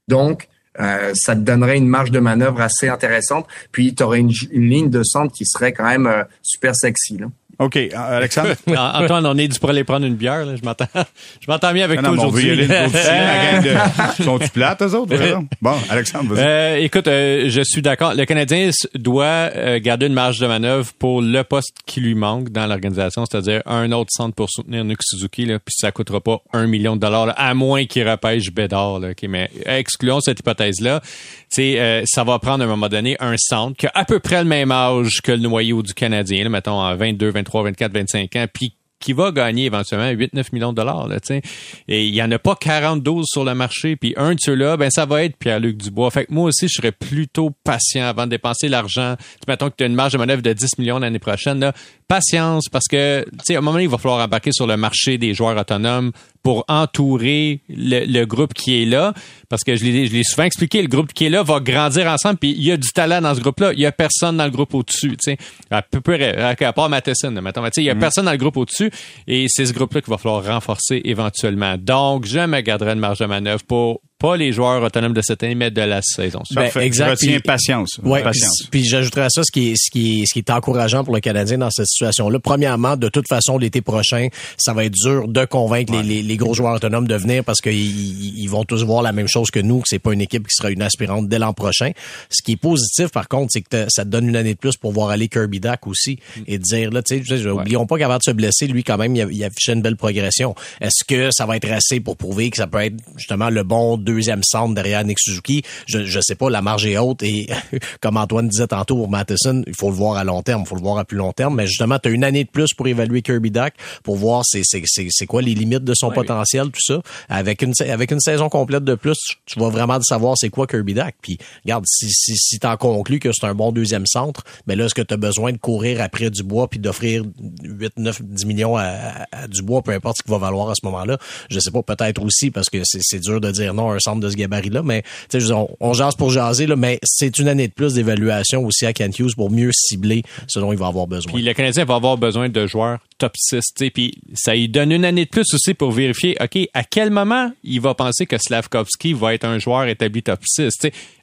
Donc, euh, ça te donnerait une marge de manœuvre assez intéressante. Puis, tu aurais une, ligne de centre qui serait quand même super sexy. Là. OK. Alexandre? Antoine, on est dû pour aller prendre une bière. Là. Je m'entends je m'entends bien avec ah toi aujourd'hui. De... Sont-tu plates, eux autres? Bon, Alexandre, vas-y. Euh, écoute, euh, je suis d'accord. Le Canadien doit euh, garder une marge de manœuvre pour le poste qui lui manque dans l'organisation, c'est-à-dire un autre centre pour soutenir Nick Suzuki, là, puis ça coûtera pas un million de dollars, à moins qu'il repêche Bédard. Là, mais excluons cette hypothèse-là. Euh, ça va prendre à un moment donné un centre qui a à peu près le même âge que le noyau du Canadien, là, mettons à 22, 23, 24, 25 ans, puis qui va gagner éventuellement 8-9 millions de dollars. Là, et il y en a pas 42 sur le marché. Puis un de ceux-là, ben ça va être Pierre-Luc Dubois. Fait que moi aussi, je serais plutôt patient avant de dépenser l'argent. Mettons que tu as une marge de manœuvre de 10 millions l'année prochaine. Là, patience, parce que tu sais, à un moment, il va falloir embarquer sur le marché des joueurs autonomes pour entourer le, groupe qui est là. Parce que je l'ai souvent expliqué, le groupe qui est là va grandir ensemble, puis il y a du talent dans ce groupe-là. Il y a personne dans le groupe au-dessus, tu sais. À, peu près, à part Matheson, mettons. Il y a mm. personne dans le groupe au-dessus, et c'est ce groupe-là qu'il va falloir renforcer éventuellement. Donc, je me garderai une marge de manœuvre pour pas les joueurs autonomes de cette année, mais de la saison. Ben, exact. Je patience. Ouais, patience. Puis, j'ajouterais à ça ce qui, est, ce, qui est, ce qui est encourageant pour le Canadien dans cette situation-là. Premièrement, de toute façon, l'été prochain, ça va être dur de convaincre les, les, gros joueurs autonomes de venir parce qu'ils ils vont tous voir la même chose que nous, que c'est pas une équipe qui sera une aspirante dès l'an prochain. Ce qui est positif, par contre, c'est que ça te donne une année de plus pour voir aller Kirby Dack aussi et dire, là, tu sais, oublions pas qu'avant de se blesser, lui, quand même, il, a, affichait une belle progression. Est-ce que ça va être assez pour prouver que ça peut être justement le bon deuxième centre derrière Nick Suzuki. Je, je sais pas, la marge est haute et comme Antoine disait tantôt pour Matheson, il faut le voir à long terme, il faut le voir à plus long terme. Mais justement, tu as une année de plus pour évaluer Kirby Duck, pour voir c'est, c'est, c'est, quoi les limites de son potentiel, tout ça. Avec une, avec une saison complète de plus, tu vas vraiment savoir c'est quoi Kirby Duck. Puis, regarde, si, si, si t'en conclus que c'est un bon deuxième centre, mais là, est-ce que tu as besoin de courir après Dubois puis d'offrir 8, 9, 10 millions à, à, Dubois, peu importe ce qu'il va valoir à ce moment-là? Je sais pas, peut-être aussi parce que c'est, c'est dur de dire non à un centre de ce gabarit-là, mais on, jase pour jaser, là, mais c'est une année de plus d'évaluation aussi à Kent Hughes pour mieux cibler ce dont il va avoir besoin. Puis le Canadien va avoir besoin de joueurs top 6, puis ça lui donne une année de plus aussi pour vérifier, OK, à quel moment il va penser que Slavkovski va être un joueur établi top 6,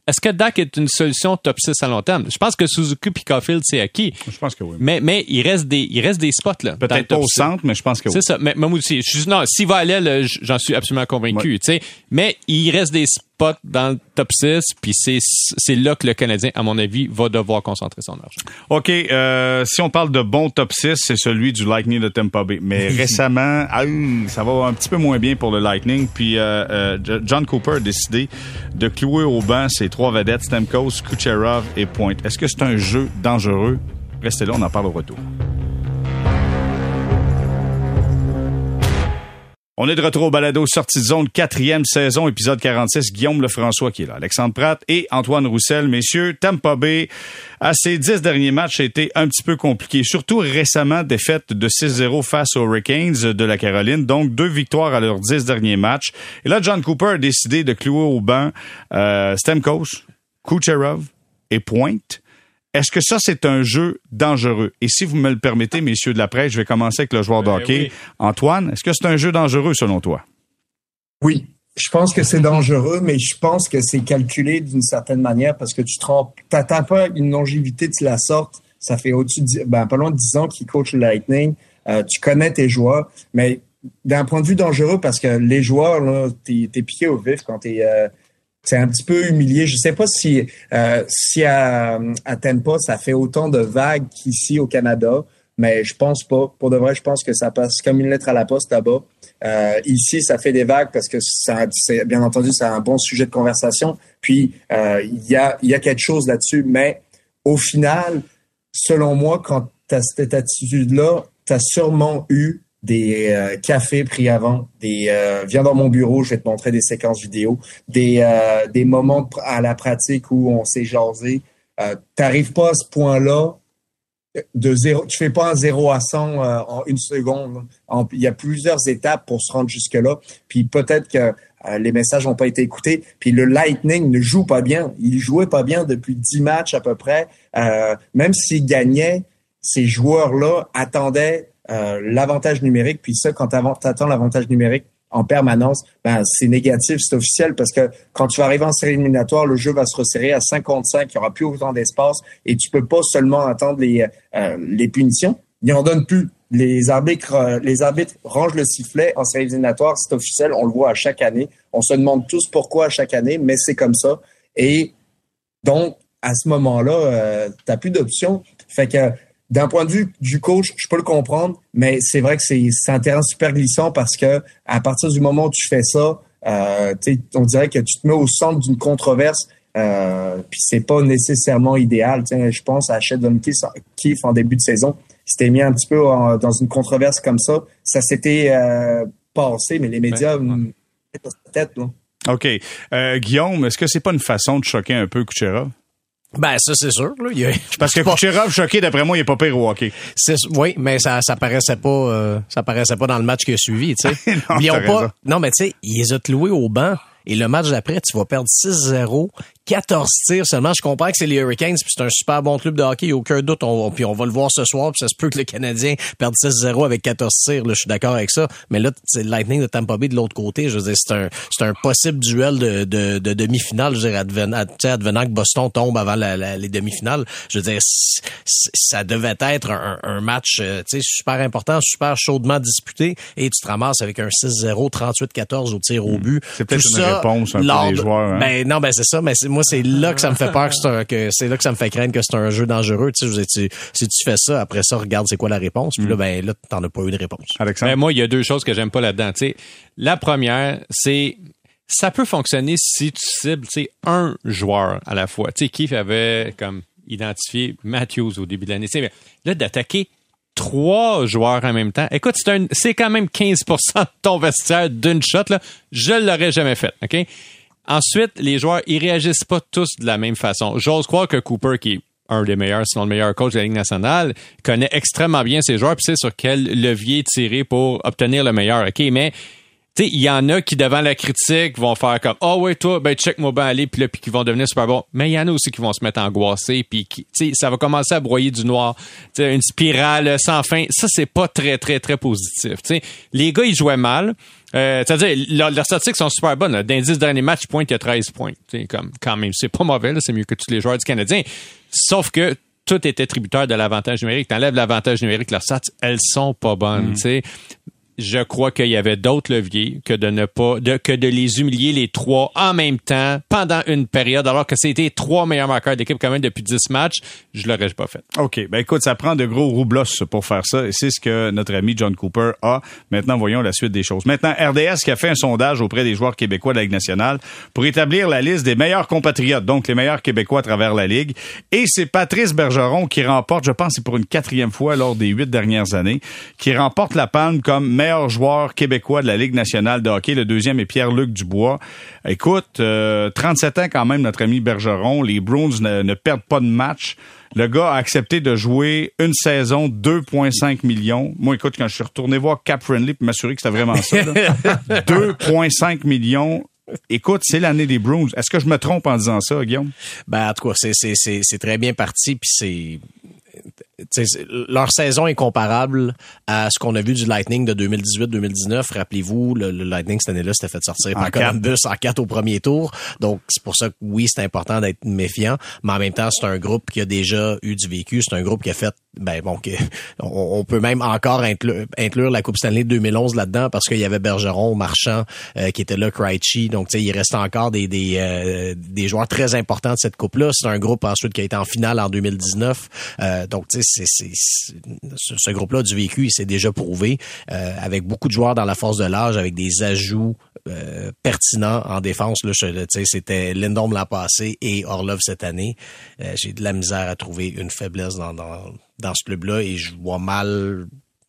est-ce que Dak est une solution top 6 à long terme? Je pense que Suzuki et Caulfield, c'est acquis. Je pense que oui. Mais, mais il, reste des, il reste des spots, là. Peut-être pas au centre, mais je pense que oui. C'est ça. Mais, moi aussi, non, s'il va aller, j'en suis absolument convaincu, tu sais. Mais il reste des spots dans le top 6, puis c'est là que le Canadien, à mon avis, va devoir concentrer son argent. OK, euh, si on parle de bon top 6, c'est celui du Lightning de Tampa Bay. Mais récemment, ah, ça va un petit peu moins bien pour le Lightning. Puis euh, euh, John Cooper a décidé de clouer au banc ses trois vedettes, Stamkos, Kucherov et Point. Est-ce que c'est un jeu dangereux? Restez là, on en parle au retour. On est de retour au balado Sortie de zone, quatrième saison, épisode 46. Guillaume Lefrançois qui est là, Alexandre Pratt et Antoine Roussel. Messieurs, Tampa Bay, à ses dix derniers matchs, a été un petit peu compliqué. Surtout récemment, défaite de 6-0 face aux Hurricanes de la Caroline. Donc, deux victoires à leurs dix derniers matchs. Et là, John Cooper a décidé de clouer au banc euh, Stemkos, Kucherov et Point. Est-ce que ça, c'est un jeu dangereux? Et si vous me le permettez, messieurs de la presse, je vais commencer avec le joueur de ben hockey. Antoine, est-ce que c'est un jeu dangereux selon toi? Oui, je pense que c'est dangereux, mais je pense que c'est calculé d'une certaine manière parce que tu n'attends pas une longévité de la sorte. Ça fait au-dessus de, ben, pas loin de 10 ans qu'il coach le Lightning. Euh, tu connais tes joueurs, mais d'un point de vue dangereux parce que les joueurs, tu es, piqué au vif quand tu es, euh, c'est un petit peu humilié. Je sais pas si euh, si à, à Tampa ça fait autant de vagues qu'ici au Canada, mais je pense pas. Pour de vrai, je pense que ça passe comme une lettre à la poste là-bas. Euh, ici, ça fait des vagues parce que ça, c'est bien entendu, c'est un bon sujet de conversation. Puis euh, il y a y a quelque chose là-dessus, mais au final, selon moi, quand tu as cette attitude-là, tu as sûrement eu des euh, cafés pris avant, des euh, viens dans mon bureau, je vais te montrer des séquences vidéo, des euh, des moments à la pratique où on s'est jasé. T'arrives pas à ce point-là de zéro, tu fais pas un zéro à 100 en une seconde. il y a plusieurs étapes pour se rendre jusque là. Puis peut-être que les messages n'ont pas été écoutés. Puis le Lightning ne joue pas bien. Il jouait pas bien depuis dix matchs à peu près. même s'il gagnait, ces joueurs-là attendaient euh, l'avantage numérique. Puis ça, quand tu attends l'avantage numérique en permanence, ben, c'est négatif, c'est officiel parce que quand tu vas arriver en série éliminatoire, le jeu va se resserrer à 55, il n'y aura plus autant d'espace et tu peux pas seulement attendre les, euh, les punitions. ils en donnent plus. Les arbitres, euh, les arbitres rangent le sifflet en série éliminatoire, c'est officiel, on le voit à chaque année. On se demande tous pourquoi à chaque année, mais c'est comme ça. Et donc, à ce moment-là, euh, tu n'as plus d'options. Fait que d'un point de vue du coach, je peux le comprendre, mais c'est vrai que c'est un terrain super glissant parce que à partir du moment où tu fais ça, euh, on dirait que tu te mets au centre d'une controverse. Euh, puis c'est pas nécessairement idéal. je pense à Sheldon Keefe en début de saison. Il s'était mis un petit peu dans une controverse comme ça. Ça s'était euh, passé, mais les médias ouais, tête. OK. Euh, Guillaume, est-ce que c'est pas une façon de choquer un peu Kucherov? Ben ça c'est sûr là. Parce que Kucherov choqué d'après moi il est pas pire au hockey. Oui, mais ça ça paraissait pas euh, ça paraissait pas dans le match qui a suivi, tu sais. non, pas. Non mais tu sais, ils les ont loués au banc et le match d'après tu vas perdre 6-0 14 tirs seulement. Je comprends que c'est les Hurricanes, puis c'est un super bon club de hockey, il a aucun doute. On, puis on va le voir ce soir, puis ça se peut que le Canadien perde 6-0 avec 14 tirs. Là, je suis d'accord avec ça. Mais là, c'est le Lightning de Tampa Bay de l'autre côté. Je veux dire, c'est un, c'est un possible duel de, de, de demi-finale. Je veux dire, advenant, advenant que Boston tombe avant la, les demi-finales. Je veux dire, ça devait être un, un match euh, super important, super chaudement disputé. Et tu te ramasses avec un 6-0, 38-14 au tir au hmm. but. C'est peut-être une réponse un peu des joueurs. Hein? Ben non, ben c'est ça. Mais moi, c'est là que ça me fait peur, que c'est là que ça me fait craindre que c'est un jeu dangereux. Tu sais, tu, si tu fais ça, après ça, regarde c'est quoi la réponse. Puis là, mm. ben là, t'en as pas eu de réponse. Alexandre? Ben, moi, il y a deux choses que j'aime pas là-dedans. Tu sais, la première, c'est ça peut fonctionner si tu cibles tu sais, un joueur à la fois. Tu sais, Keith avait comme identifié Matthews au début de l'année. Là, d'attaquer trois joueurs en même temps. Écoute, c'est quand même 15% de ton vestiaire d'une shot. Là. Je l'aurais jamais fait. OK? Ensuite, les joueurs, ils réagissent pas tous de la même façon. J'ose croire que Cooper, qui est un des meilleurs, sinon le meilleur coach de la Ligue nationale, connaît extrêmement bien ses joueurs, puis sait sur quel levier tirer pour obtenir le meilleur. OK, mais il y en a qui, devant la critique, vont faire comme oh, ouais, toi, ben, check moi ben aller, puis là, qui vont devenir super bons. Mais il y en a aussi qui vont se mettre angoissés, puis sais, ça va commencer à broyer du noir. une spirale sans fin. Ça, c'est pas très, très, très positif. les gars, ils jouaient mal. Euh, C'est-à-dire, leurs statistiques sont super bonnes. 10 derniers matchs, point, il y a 13 points. comme, quand même, c'est pas mauvais, c'est mieux que tous les joueurs du Canadien. Sauf que tout était tributaire de l'avantage numérique. T'enlèves l'avantage numérique, leurs stats, elles sont pas bonnes. Mm je crois qu'il y avait d'autres leviers que de ne pas, que de les humilier les trois en même temps pendant une période, alors que c'était trois meilleurs marqueurs d'équipe quand même depuis dix matchs. Je l'aurais pas fait. OK. Ben écoute, ça prend de gros roublos pour faire ça et c'est ce que notre ami John Cooper a. Maintenant, voyons la suite des choses. Maintenant, RDS qui a fait un sondage auprès des joueurs québécois de la Ligue nationale pour établir la liste des meilleurs compatriotes, donc les meilleurs québécois à travers la Ligue. Et c'est Patrice Bergeron qui remporte, je pense, c'est pour une quatrième fois lors des huit dernières années, qui remporte la palme comme meilleur meilleur joueur québécois de la Ligue nationale de hockey. Le deuxième est Pierre-Luc Dubois. Écoute, 37 euh, ans quand même, notre ami Bergeron. Les Bruins ne, perdent pas de match. Le gars a accepté de jouer une saison 2,5 millions. Moi, écoute, quand je suis retourné voir Cap Friendly pour m'assurer que c'était vraiment ça, 2,5 millions. Écoute, c'est l'année des Bruins. Est-ce que je me trompe en disant ça, Guillaume? Ben, en tout cas, c'est très bien parti, puis c'est leur saison est comparable à ce qu'on a vu du Lightning de 2018-2019. Rappelez-vous, le, Lightning cette année-là s'était fait sortir par Columbus en quatre au premier tour. Donc c'est pour ça que oui, c'est important d'être méfiant, mais en même temps, c'est un groupe qui a déjà eu du vécu. C'est un groupe qui a fait, ben bon, on, peut même encore inclure, la Coupe Stanley 2011 là-dedans parce qu'il y avait Bergeron, Marchand euh, qui était là, Krejci. Donc il reste encore des des, euh, des joueurs très importants de cette coupe-là. C'est un groupe ensuite qui a été en finale en 2019. Euh, donc tu sais ce groupe-là du vécu, il s'est déjà prouvé euh, avec beaucoup de joueurs dans la force de l'âge, avec des ajouts euh, pertinents en défense. Là, c'était Lindholm l'an passé et Orlov cette année. Euh, j'ai de la misère à trouver une faiblesse dans, dans, dans ce club-là et je vois mal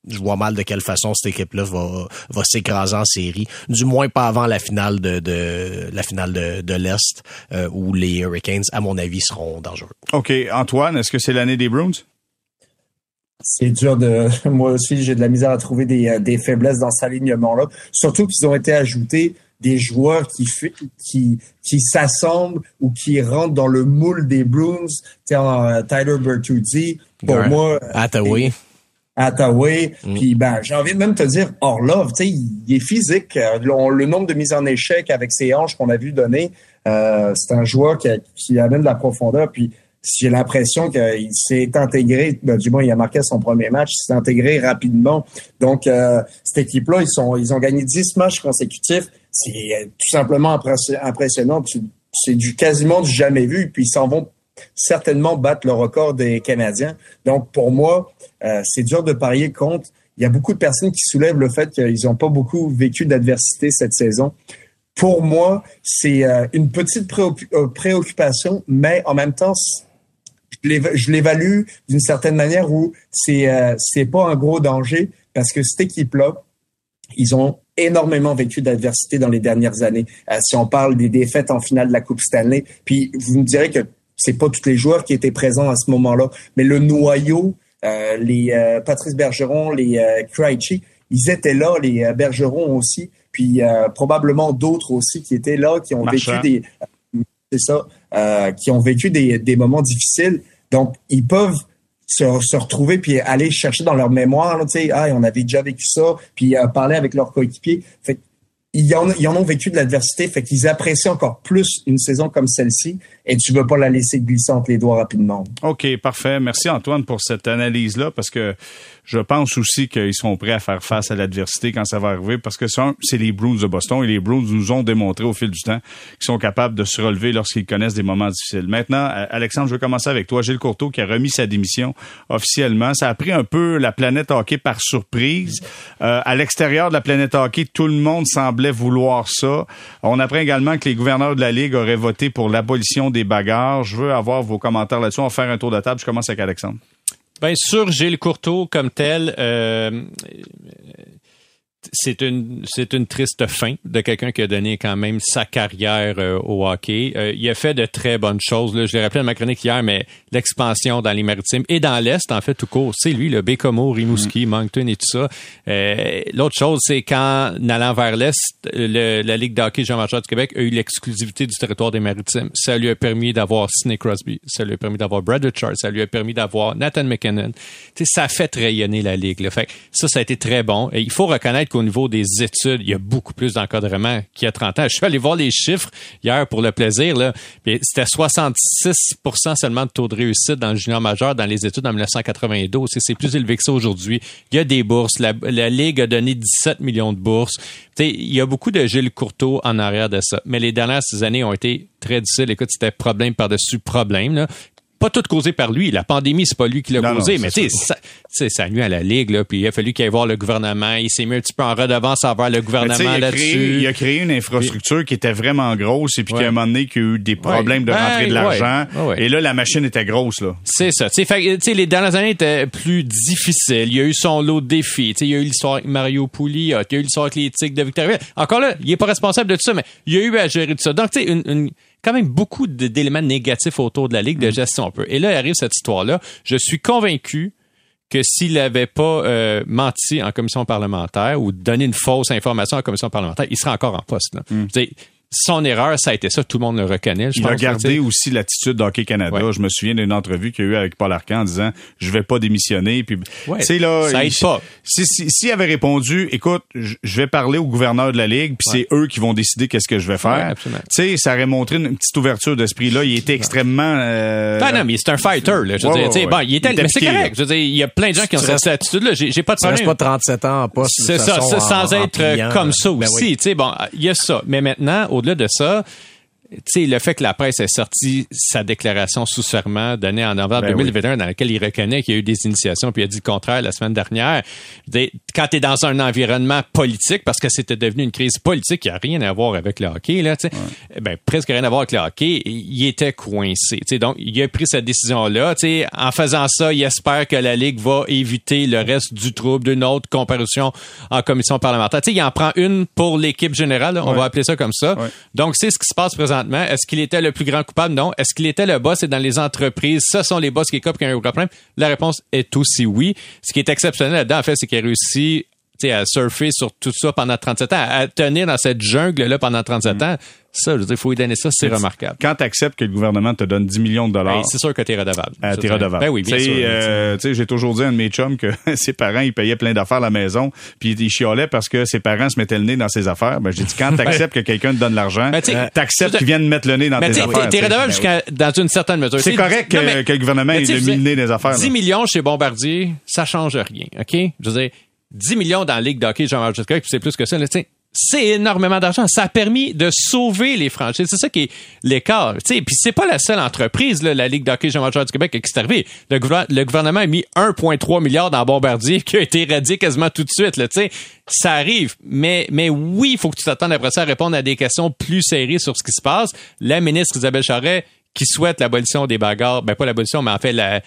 je vois mal de quelle façon cette équipe-là va, va s'écraser en série. Du moins pas avant la finale de, de la finale de, de l'Est, où les Hurricanes, à mon avis, seront dangereux. OK. Antoine, est-ce que c'est l'année des Bruins? c'est dur de. Moi aussi, j'ai de la misère à trouver des, euh, des faiblesses dans cet alignement-là. Surtout qu'ils ont été ajoutés des joueurs qui qui qui s'assemblent ou qui rentrent dans le moule des Bruins. Euh, Tyler Bertuzzi, pour moi. Attaway. Attaway. Mm. Puis ben, j'ai envie de même te dire Orlov, tu sais, il est physique. Euh, le, nombre de mises en échec avec ses hanches qu'on a vu donner, euh, c'est un joueur qui, qui amène de la profondeur. Puis j'ai l'impression qu'il s'est intégré, ben, du moins il a marqué son premier match, il s'est intégré rapidement. Donc euh, cette équipe-là, ils sont, ils ont gagné 10 matchs consécutifs. C'est euh, tout simplement impressionnant. C'est du quasiment du jamais vu. Puis ils s'en vont certainement battre le record des Canadiens. Donc pour moi, euh, c'est dur de parier contre. Il y a beaucoup de personnes qui soulèvent le fait qu'ils n'ont pas beaucoup vécu d'adversité cette saison pour moi, c'est une petite préoccupation, mais en même temps, je l'évalue d'une certaine manière où c'est euh, c'est pas un gros danger parce que cette équipe-là, ils ont énormément vécu d'adversité dans les dernières années. Euh, si on parle des défaites en finale de la Coupe Stanley, puis vous me direz que c'est pas tous les joueurs qui étaient présents à ce moment-là, mais le noyau, euh, les euh, Patrice Bergeron, les euh, Krejci, ils étaient là, les Bergeron aussi, puis probablement d'autres aussi qui étaient là, qui ont vécu des c'est ça, qui ont vécu des, des moments difficiles. Donc, ils peuvent se, retrouver puis aller chercher dans leur mémoire, tu sais, ah, on avait déjà vécu ça, puis euh, parler avec leurs coéquipiers. Fait ils en, ils en ont vécu de l'adversité, fait qu'ils apprécient encore plus une saison comme celle-ci et tu veux pas la laisser glisser entre les doigts rapidement. OK, parfait. Merci Antoine pour cette analyse-là parce que je pense aussi qu'ils sont prêts à faire face à l'adversité quand ça va arriver parce que c'est les Bruins de Boston et les Bruins nous ont démontré au fil du temps qu'ils sont capables de se relever lorsqu'ils connaissent des moments difficiles. Maintenant, Alexandre, je vais commencer avec toi. Gilles Courteau qui a remis sa démission officiellement. Ça a pris un peu la planète hockey par surprise. Euh, à l'extérieur de la planète hockey, tout le monde semblait vouloir ça. On apprend également que les gouverneurs de la Ligue auraient voté pour l'abolition des bagarres. Je veux avoir vos commentaires là-dessus. On va faire un tour de table. Je commence avec Alexandre. Bien sur Gilles Courteau comme tel, euh, c'est une c'est une triste fin de quelqu'un qui a donné quand même sa carrière euh, au hockey. Euh, il a fait de très bonnes choses. Là. Je l'ai rappelé dans ma chronique hier, mais l'expansion dans les maritimes et dans l'Est, en fait, tout court, c'est lui, le Bécomo, Rimouski, mm. Moncton et tout ça. Euh, L'autre chose, c'est qu'en allant vers l'Est, la Ligue de hockey Jean-Major du Québec a eu l'exclusivité du territoire des maritimes. Ça lui a permis d'avoir Sidney Crosby, ça lui a permis d'avoir Brad Richards, ça lui a permis d'avoir Nathan McKinnon. ça a fait rayonner la Ligue. Là. Fait ça, ça a été très bon. Et il faut reconnaître qu'au niveau des études, il y a beaucoup plus d'encadrement qu'il y a 30 ans. Je suis allé voir les chiffres hier pour le plaisir. C'était 66% seulement de taux de réussite dans le junior majeur dans les études en 1992. C'est plus élevé que ça aujourd'hui. Il y a des bourses. La, Ligue a donné 17 millions de bourses. il y a beaucoup de Gilles Courteau en arrière de ça. Mais les dernières années ont été très difficiles. Écoute, c'était problème par-dessus problème. Là pas tout causé par lui. La pandémie, c'est pas lui qui l'a causé, mais tu sais, ça, nuit à la Ligue, là, puis il a fallu qu'il aille voir le gouvernement. Il s'est mis un petit peu en redevance envers le gouvernement là-dessus. Il a créé une infrastructure qui était vraiment grosse et puis qu'à un moment donné, qu'il a eu des problèmes de rentrer de l'argent. Et là, la machine était grosse, là. C'est ça. Tu sais, les dernières années étaient plus difficiles. Il y a eu son lot de défis. sais, il y a eu l'histoire avec Mario Pouli, il y a eu l'histoire avec l'éthique de Victorville. Encore là, il est pas responsable de tout ça, mais il y a eu à gérer tout ça. Donc, tu sais, une quand même beaucoup d'éléments négatifs autour de la Ligue de mm. gestion un peu. Et là, arrive cette histoire-là. Je suis convaincu que s'il n'avait pas euh, menti en commission parlementaire ou donné une fausse information en commission parlementaire, il serait encore en poste. Là. Mm son erreur, ça a été ça. Tout le monde le reconnaît. Je il a gardé aussi l'attitude d'Hockey Canada. Je me souviens d'une entrevue qu'il y a eu avec Paul Arcand en disant je vais pas démissionner. Puis, là, ça aide pas. S'il si, avait répondu, écoute, je vais parler au gouverneur de la ligue, puis c'est eux qui vont décider qu'est-ce que je vais faire. tu sais, ça aurait montré une petite ouverture d'esprit là. Il était extrêmement. Euh... Non, non, mais c'est un fighter. Là, je veux dire, bon, il était, mais c'est correct. Je veux dire, il y a plein de gens qui ont cette attitude là. J'ai pas de problème. pas 37 ans en poste. C'est ça, sans être comme ça ben aussi. Tu sais, bon, il y a ça. Mais maintenant, au-delà de ça, le fait que la presse ait sorti sa déclaration sous serment donnée en novembre 2021 ben dans laquelle il reconnaît qu'il y a eu des initiations puis il a dit le contraire la semaine dernière. Quand tu es dans un environnement politique, parce que c'était devenu une crise politique qui a rien à voir avec le hockey, là, ouais. ben, presque rien à voir avec le hockey, il était coincé. donc, il a pris cette décision-là. En faisant ça, il espère que la Ligue va éviter le reste du trouble d'une autre comparution en commission parlementaire. il en prend une pour l'équipe générale, on va appeler ça comme ça. Donc, c'est ce qui se passe présentement est-ce qu'il était le plus grand coupable? Non. Est-ce qu'il était le boss? Et dans les entreprises, ce sont les boss qui copent qui ont un problème? La réponse est aussi oui. Ce qui est exceptionnel là-dedans, en fait, c'est qu'il a réussi à surfer sur tout ça pendant 37 ans, à tenir dans cette jungle-là pendant 37 mm. ans, Ça, il faut lui donner ça, c'est remarquable. Quand tu acceptes que le gouvernement te donne 10 millions de dollars. c'est sûr que tu es redevable. Euh, t'es redevable. Ben oui, bien sûr. Euh, j'ai toujours dit à un de mes chums que ses parents, ils payaient plein d'affaires à la maison, puis ils chiolaient parce que ses parents se mettaient le nez dans ses affaires. Ben, j'ai dit, quand t'acceptes que quelqu'un te donne l'argent, ben, t'acceptes qu'ils viennent mettre le nez dans tes affaires. T'es redevable jusqu'à, dans une certaine mesure. C'est correct que, que, le gouvernement ait mis le nez des affaires. 10 millions chez Bombardier, ça change rien, OK? Je veux dire, 10 millions dans la Ligue d'hockey Jean-Marc puis c'est plus que ça. Là, c'est énormément d'argent. Ça a permis de sauver les franchises. C'est ça qui est l'écart. Puis c'est pas la seule entreprise, là, la Ligue d'hockey jean du Québec, qui est arrivée. Le, gouvernement a mis 1,3 milliard dans Bombardier qui a été éradié quasiment tout de suite. Là, ça arrive. Mais, mais oui, il faut que tu t'attendes après ça à répondre à des questions plus serrées sur ce qui se passe. La ministre Isabelle Charret qui souhaite l'abolition des bagarres, ben pas l'abolition, mais en fait la,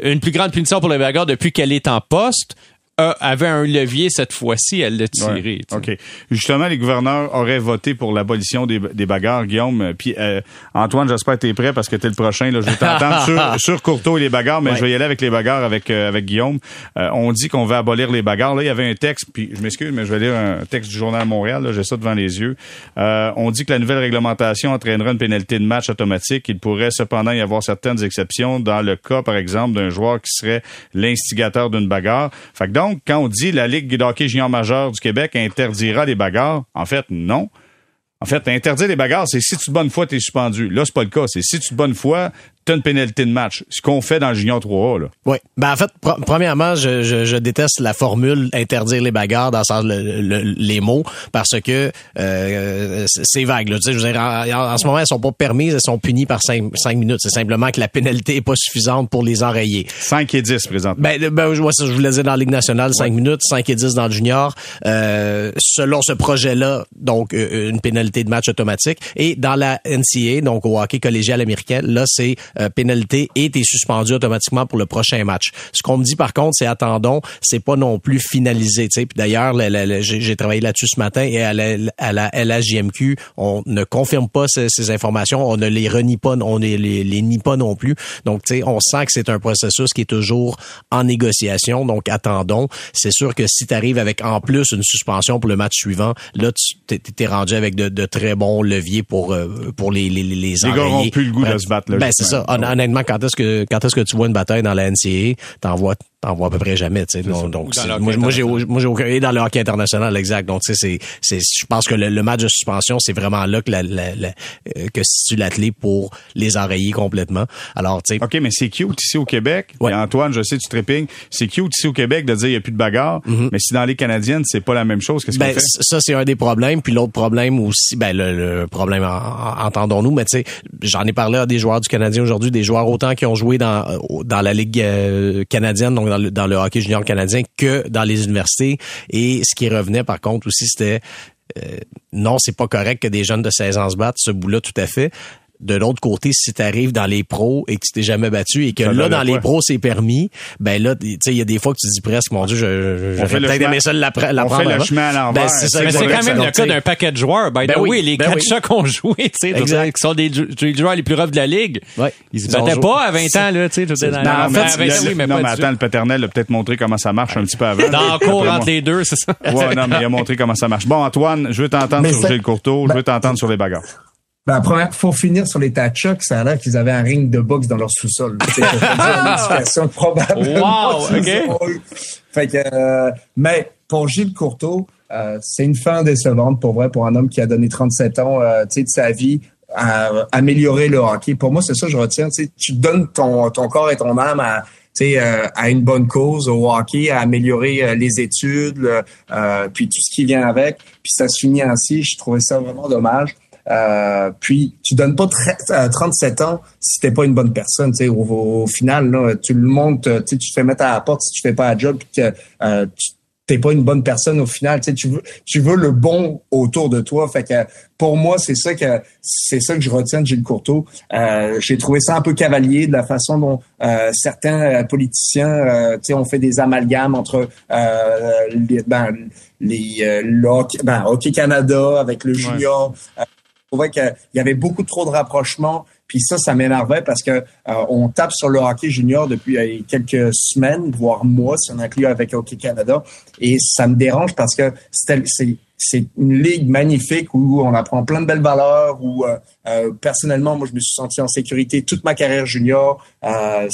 une plus grande punition pour les bagarres depuis qu'elle est en poste avait un levier cette fois-ci, elle l'a tiré. OK. Justement, les gouverneurs auraient voté pour l'abolition des, des, bagarres, Guillaume. Puis euh, Antoine, j'espère que tu es prêt parce que tu es le prochain. Là. Je vais t'entendre sur, sur Courteau et les bagarres, mais je vais y aller avec les bagarres avec, euh, avec Guillaume. Euh, on dit qu'on veut abolir les bagarres. Là, il y avait un texte, puis je m'excuse, mais je vais lire un texte du Journal Montréal. J'ai ça devant les yeux. on dit que la nouvelle réglementation entraînera une pénalité de match automatique. Il pourrait cependant y avoir certaines exceptions dans le cas, par exemple, d'un joueur qui serait l'instigateur d'une bagarre. Fait que donc, quand on dit la Ligue de hockey junior majeur du Québec interdira les bagarres, en fait, non. En fait, interdire les bagarres, c'est si tu de bonne foi, tu es suspendu. Là, c'est pas le cas. C'est si tu de bonne foi, une pénalité de match. Ce qu'on fait dans le Junior 3A. Là. Oui. Ben, en fait, premièrement, je, je, je, déteste la formule interdire les bagarres dans le les mots parce que euh, c'est vague. Là. Tu sais, je veux dire, en, ce moment, elles sont pas permises, elles sont punies par 5, minutes. C'est simplement que la pénalité est pas suffisante pour les enrayer. 5 et 10 présentement. Ben, ben je, je voulais dire dans la Ligue nationale, 5 minutes, 5 et 10 dans le Junior. Euh, selon ce projet-là, donc euh, une pénalité de match automatique. Et dans la NCA, donc au hockey collégial américain, là, c'est euh, pénalité et t'es suspendu automatiquement pour le prochain match. Ce qu'on me dit par contre, c'est attendons, c'est pas non plus finalisé. Puis d'ailleurs, j'ai travaillé là-dessus ce matin et à la, à la LHJMQ, on ne confirme pas ces, informations, on ne les renie pas, on ne les, les nie pas non plus. Donc, tu sais, on sent que c'est un processus qui est toujours en négociation. Donc, attendons. C'est sûr que si tu arrives avec en plus une suspension pour le match suivant, là, tu t'es rendu avec de, très bons leviers pour euh, pour les les les, les gars n'ont plus le goût de se battre. Là, ben c'est ça honnêtement, quand est-ce que quand est-ce que tu vois une bataille dans la NCAA, t'en t'en vois à peu près jamais, tu sais. Donc, moi, moi j'ai moi j'ai aucun et dans le hockey international exact. Donc tu sais c'est c'est je pense que le, match de suspension c'est vraiment là que la, la, la euh, que si tu l'athlète pour les enrayer complètement. Alors tu sais OK, mais c'est cute ici au Québec. Ouais. Antoine, je sais tu tripping, c'est cute ici au Québec de dire il y a plus de bagarre, mm-hmm. mais si dans les canadiennes, c'est pas la même chose, qu'est-ce ben, qu'on fait? ça c'est un des problèmes, puis l'autre problème aussi ben le, problème entendons-nous, mais tu sais j'en ai parlé à des joueurs du Canadien aujourd'hui, des joueurs autant qui ont joué dans dans la ligue euh, canadienne donc dans le, hockey junior canadien que dans les universités. Et ce qui revenait par contre aussi, c'était euh, non, c'est pas correct que des jeunes de 16 ans se battent, ce bout-là tout à fait de l'autre côté, si tu arrives dans les pros et que tu t'es jamais battu et que là, dans les pros, c'est permis, ben là, tu sais, il y a des fois que tu dis presque, mon Dieu, je, je peut-être aimé ça l'apprendre. On fait le chemin à l'envers. Ben, c'est Mais c'est quand même le cas d'un paquet de joueurs. Ben, oui, les ben quatre qu'on jouait, tu sais, qui sont des, joueurs les plus roughs de la ligue. Ouais. Ils se battaient pas à 20 ans, là, tu sais. Mais non, mais attends, le paternel a peut-être montré comment ça marche un petit peu avant. Dans le cours entre les deux, c'est ça. Ouais, non, mais il a montré comment ça marche. Bon, Antoine, je veux t'entendre sur Gilles Courteau, je veux t'entendre sur les bagarres. Ben, première, faut finir sur les Tachok, ça a l'air qu'ils avaient un ring de boxe dans leur sous-sol. C'est probablement. Wow. Fait que, euh, mais pour Gilles Courteau, euh, c'est une fin décevante pour vrai pour un homme qui a donné 37 ans, euh, de sa vie à améliorer le hockey. Pour moi, c'est ça que je retiens. Tu donnes ton, ton corps et ton âme à, euh, à une bonne cause au hockey, à améliorer euh, les études, euh, puis tout ce qui vient avec. Puis ça se finit ainsi. Je trouvais ça vraiment dommage. Euh, puis tu donnes pas 37 euh, ans si t'es pas une bonne personne. Au, au, final, là, tu le montes, euh, tu te fais mettre à la porte si tu fais pas la job, puis que euh, tu t'es pas une bonne personne au final. Tu veux, tu veux le bon autour de toi. Fait que pour moi, c'est ça que c'est ça que je retiens de Gilles Courteau. Euh, J'ai trouvé ça un peu cavalier de la façon dont euh, certains politiciens, euh, ont fait des amalgames entre les, ben, les le hockey, ben, hockey Canada avec le junior trouvais qu'il y avait beaucoup trop de rapprochements. Puis ça, ça m'énervait parce que euh, on tape sur le hockey junior depuis euh, quelques semaines, voire mois, si on inclut avec Hockey Canada. Et ça me dérange parce que c'est c'est une ligue magnifique où on apprend plein de belles valeurs, où euh, euh, personnellement, moi, je me suis senti en sécurité toute ma carrière junior. Euh,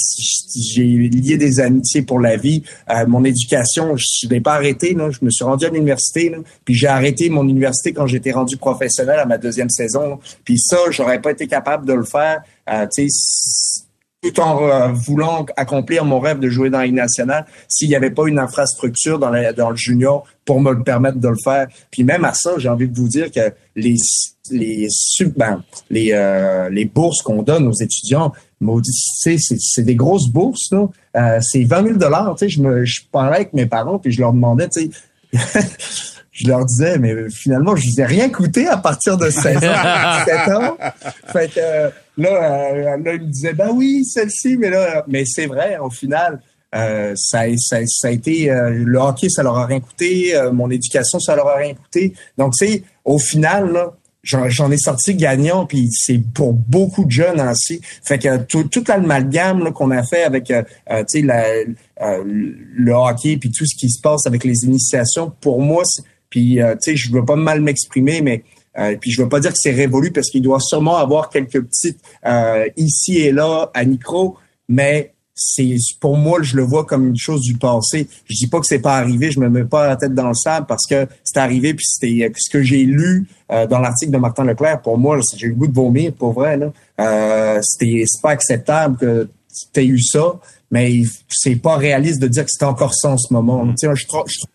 j'ai lié des amitiés pour la vie. mon éducation, je n'ai pas arrêté. Là. Je me suis rendu à l'université, puis j'ai arrêté mon université quand j'étais rendu professionnel à ma deuxième saison. Puis ça, j'aurais pas été capable de le faire. sais, tout en voulant accomplir mon rêve de jouer dans la nationale, s'il n'y avait pas une infrastructure dans, dans le junior pour me le permettre de le faire. Puis même à ça, j'ai envie de vous dire que les les ben, les euh, les bourses qu'on donne aux étudiants, c'est c'est des grosses bourses là. Euh, c'est 20 000 dollars. Je me je parlais avec mes parents puis je leur demandais, tu sais. je leur disais, mais finalement, je vous ai rien coûté à partir de 16 ans, 17 ans. Fait que, euh, là, euh, là, ils me disaient, ben oui, celle-ci, mais là, mais c'est vrai, au final, euh, ça, ça, ça, a été euh, le hockey, ça leur a rien coûté, euh, mon éducation, ça leur a rien coûté. Donc, tu sais, au final, là, j'en ai sorti gagnant, puis c'est pour beaucoup de jeunes ainsi. Fait que tout, tout l'amalgame qu'on a fait avec euh, tu sais le hockey, puis tout ce qui se passe avec les initiations, pour moi, puis tu sais, je veux pas mal m'exprimer, mais euh, puis je veux pas dire que c'est révolu parce qu'il doit sûrement avoir quelques petites ici et là à micro, mais c'est pour moi je le vois comme une chose du passé. Je dis pas que c'est pas arrivé, je me mets pas la tête dans le sable parce que c'est arrivé puis c'était ce que j'ai lu euh, dans l'article de Martin Leclerc pour moi j'ai eu le goût de vomir pour vrai là. Euh, c'était c'est pas acceptable que tu aies eu ça, mais c'est pas réaliste de dire que c'est encore ça en ce moment. Mm. Tu sais,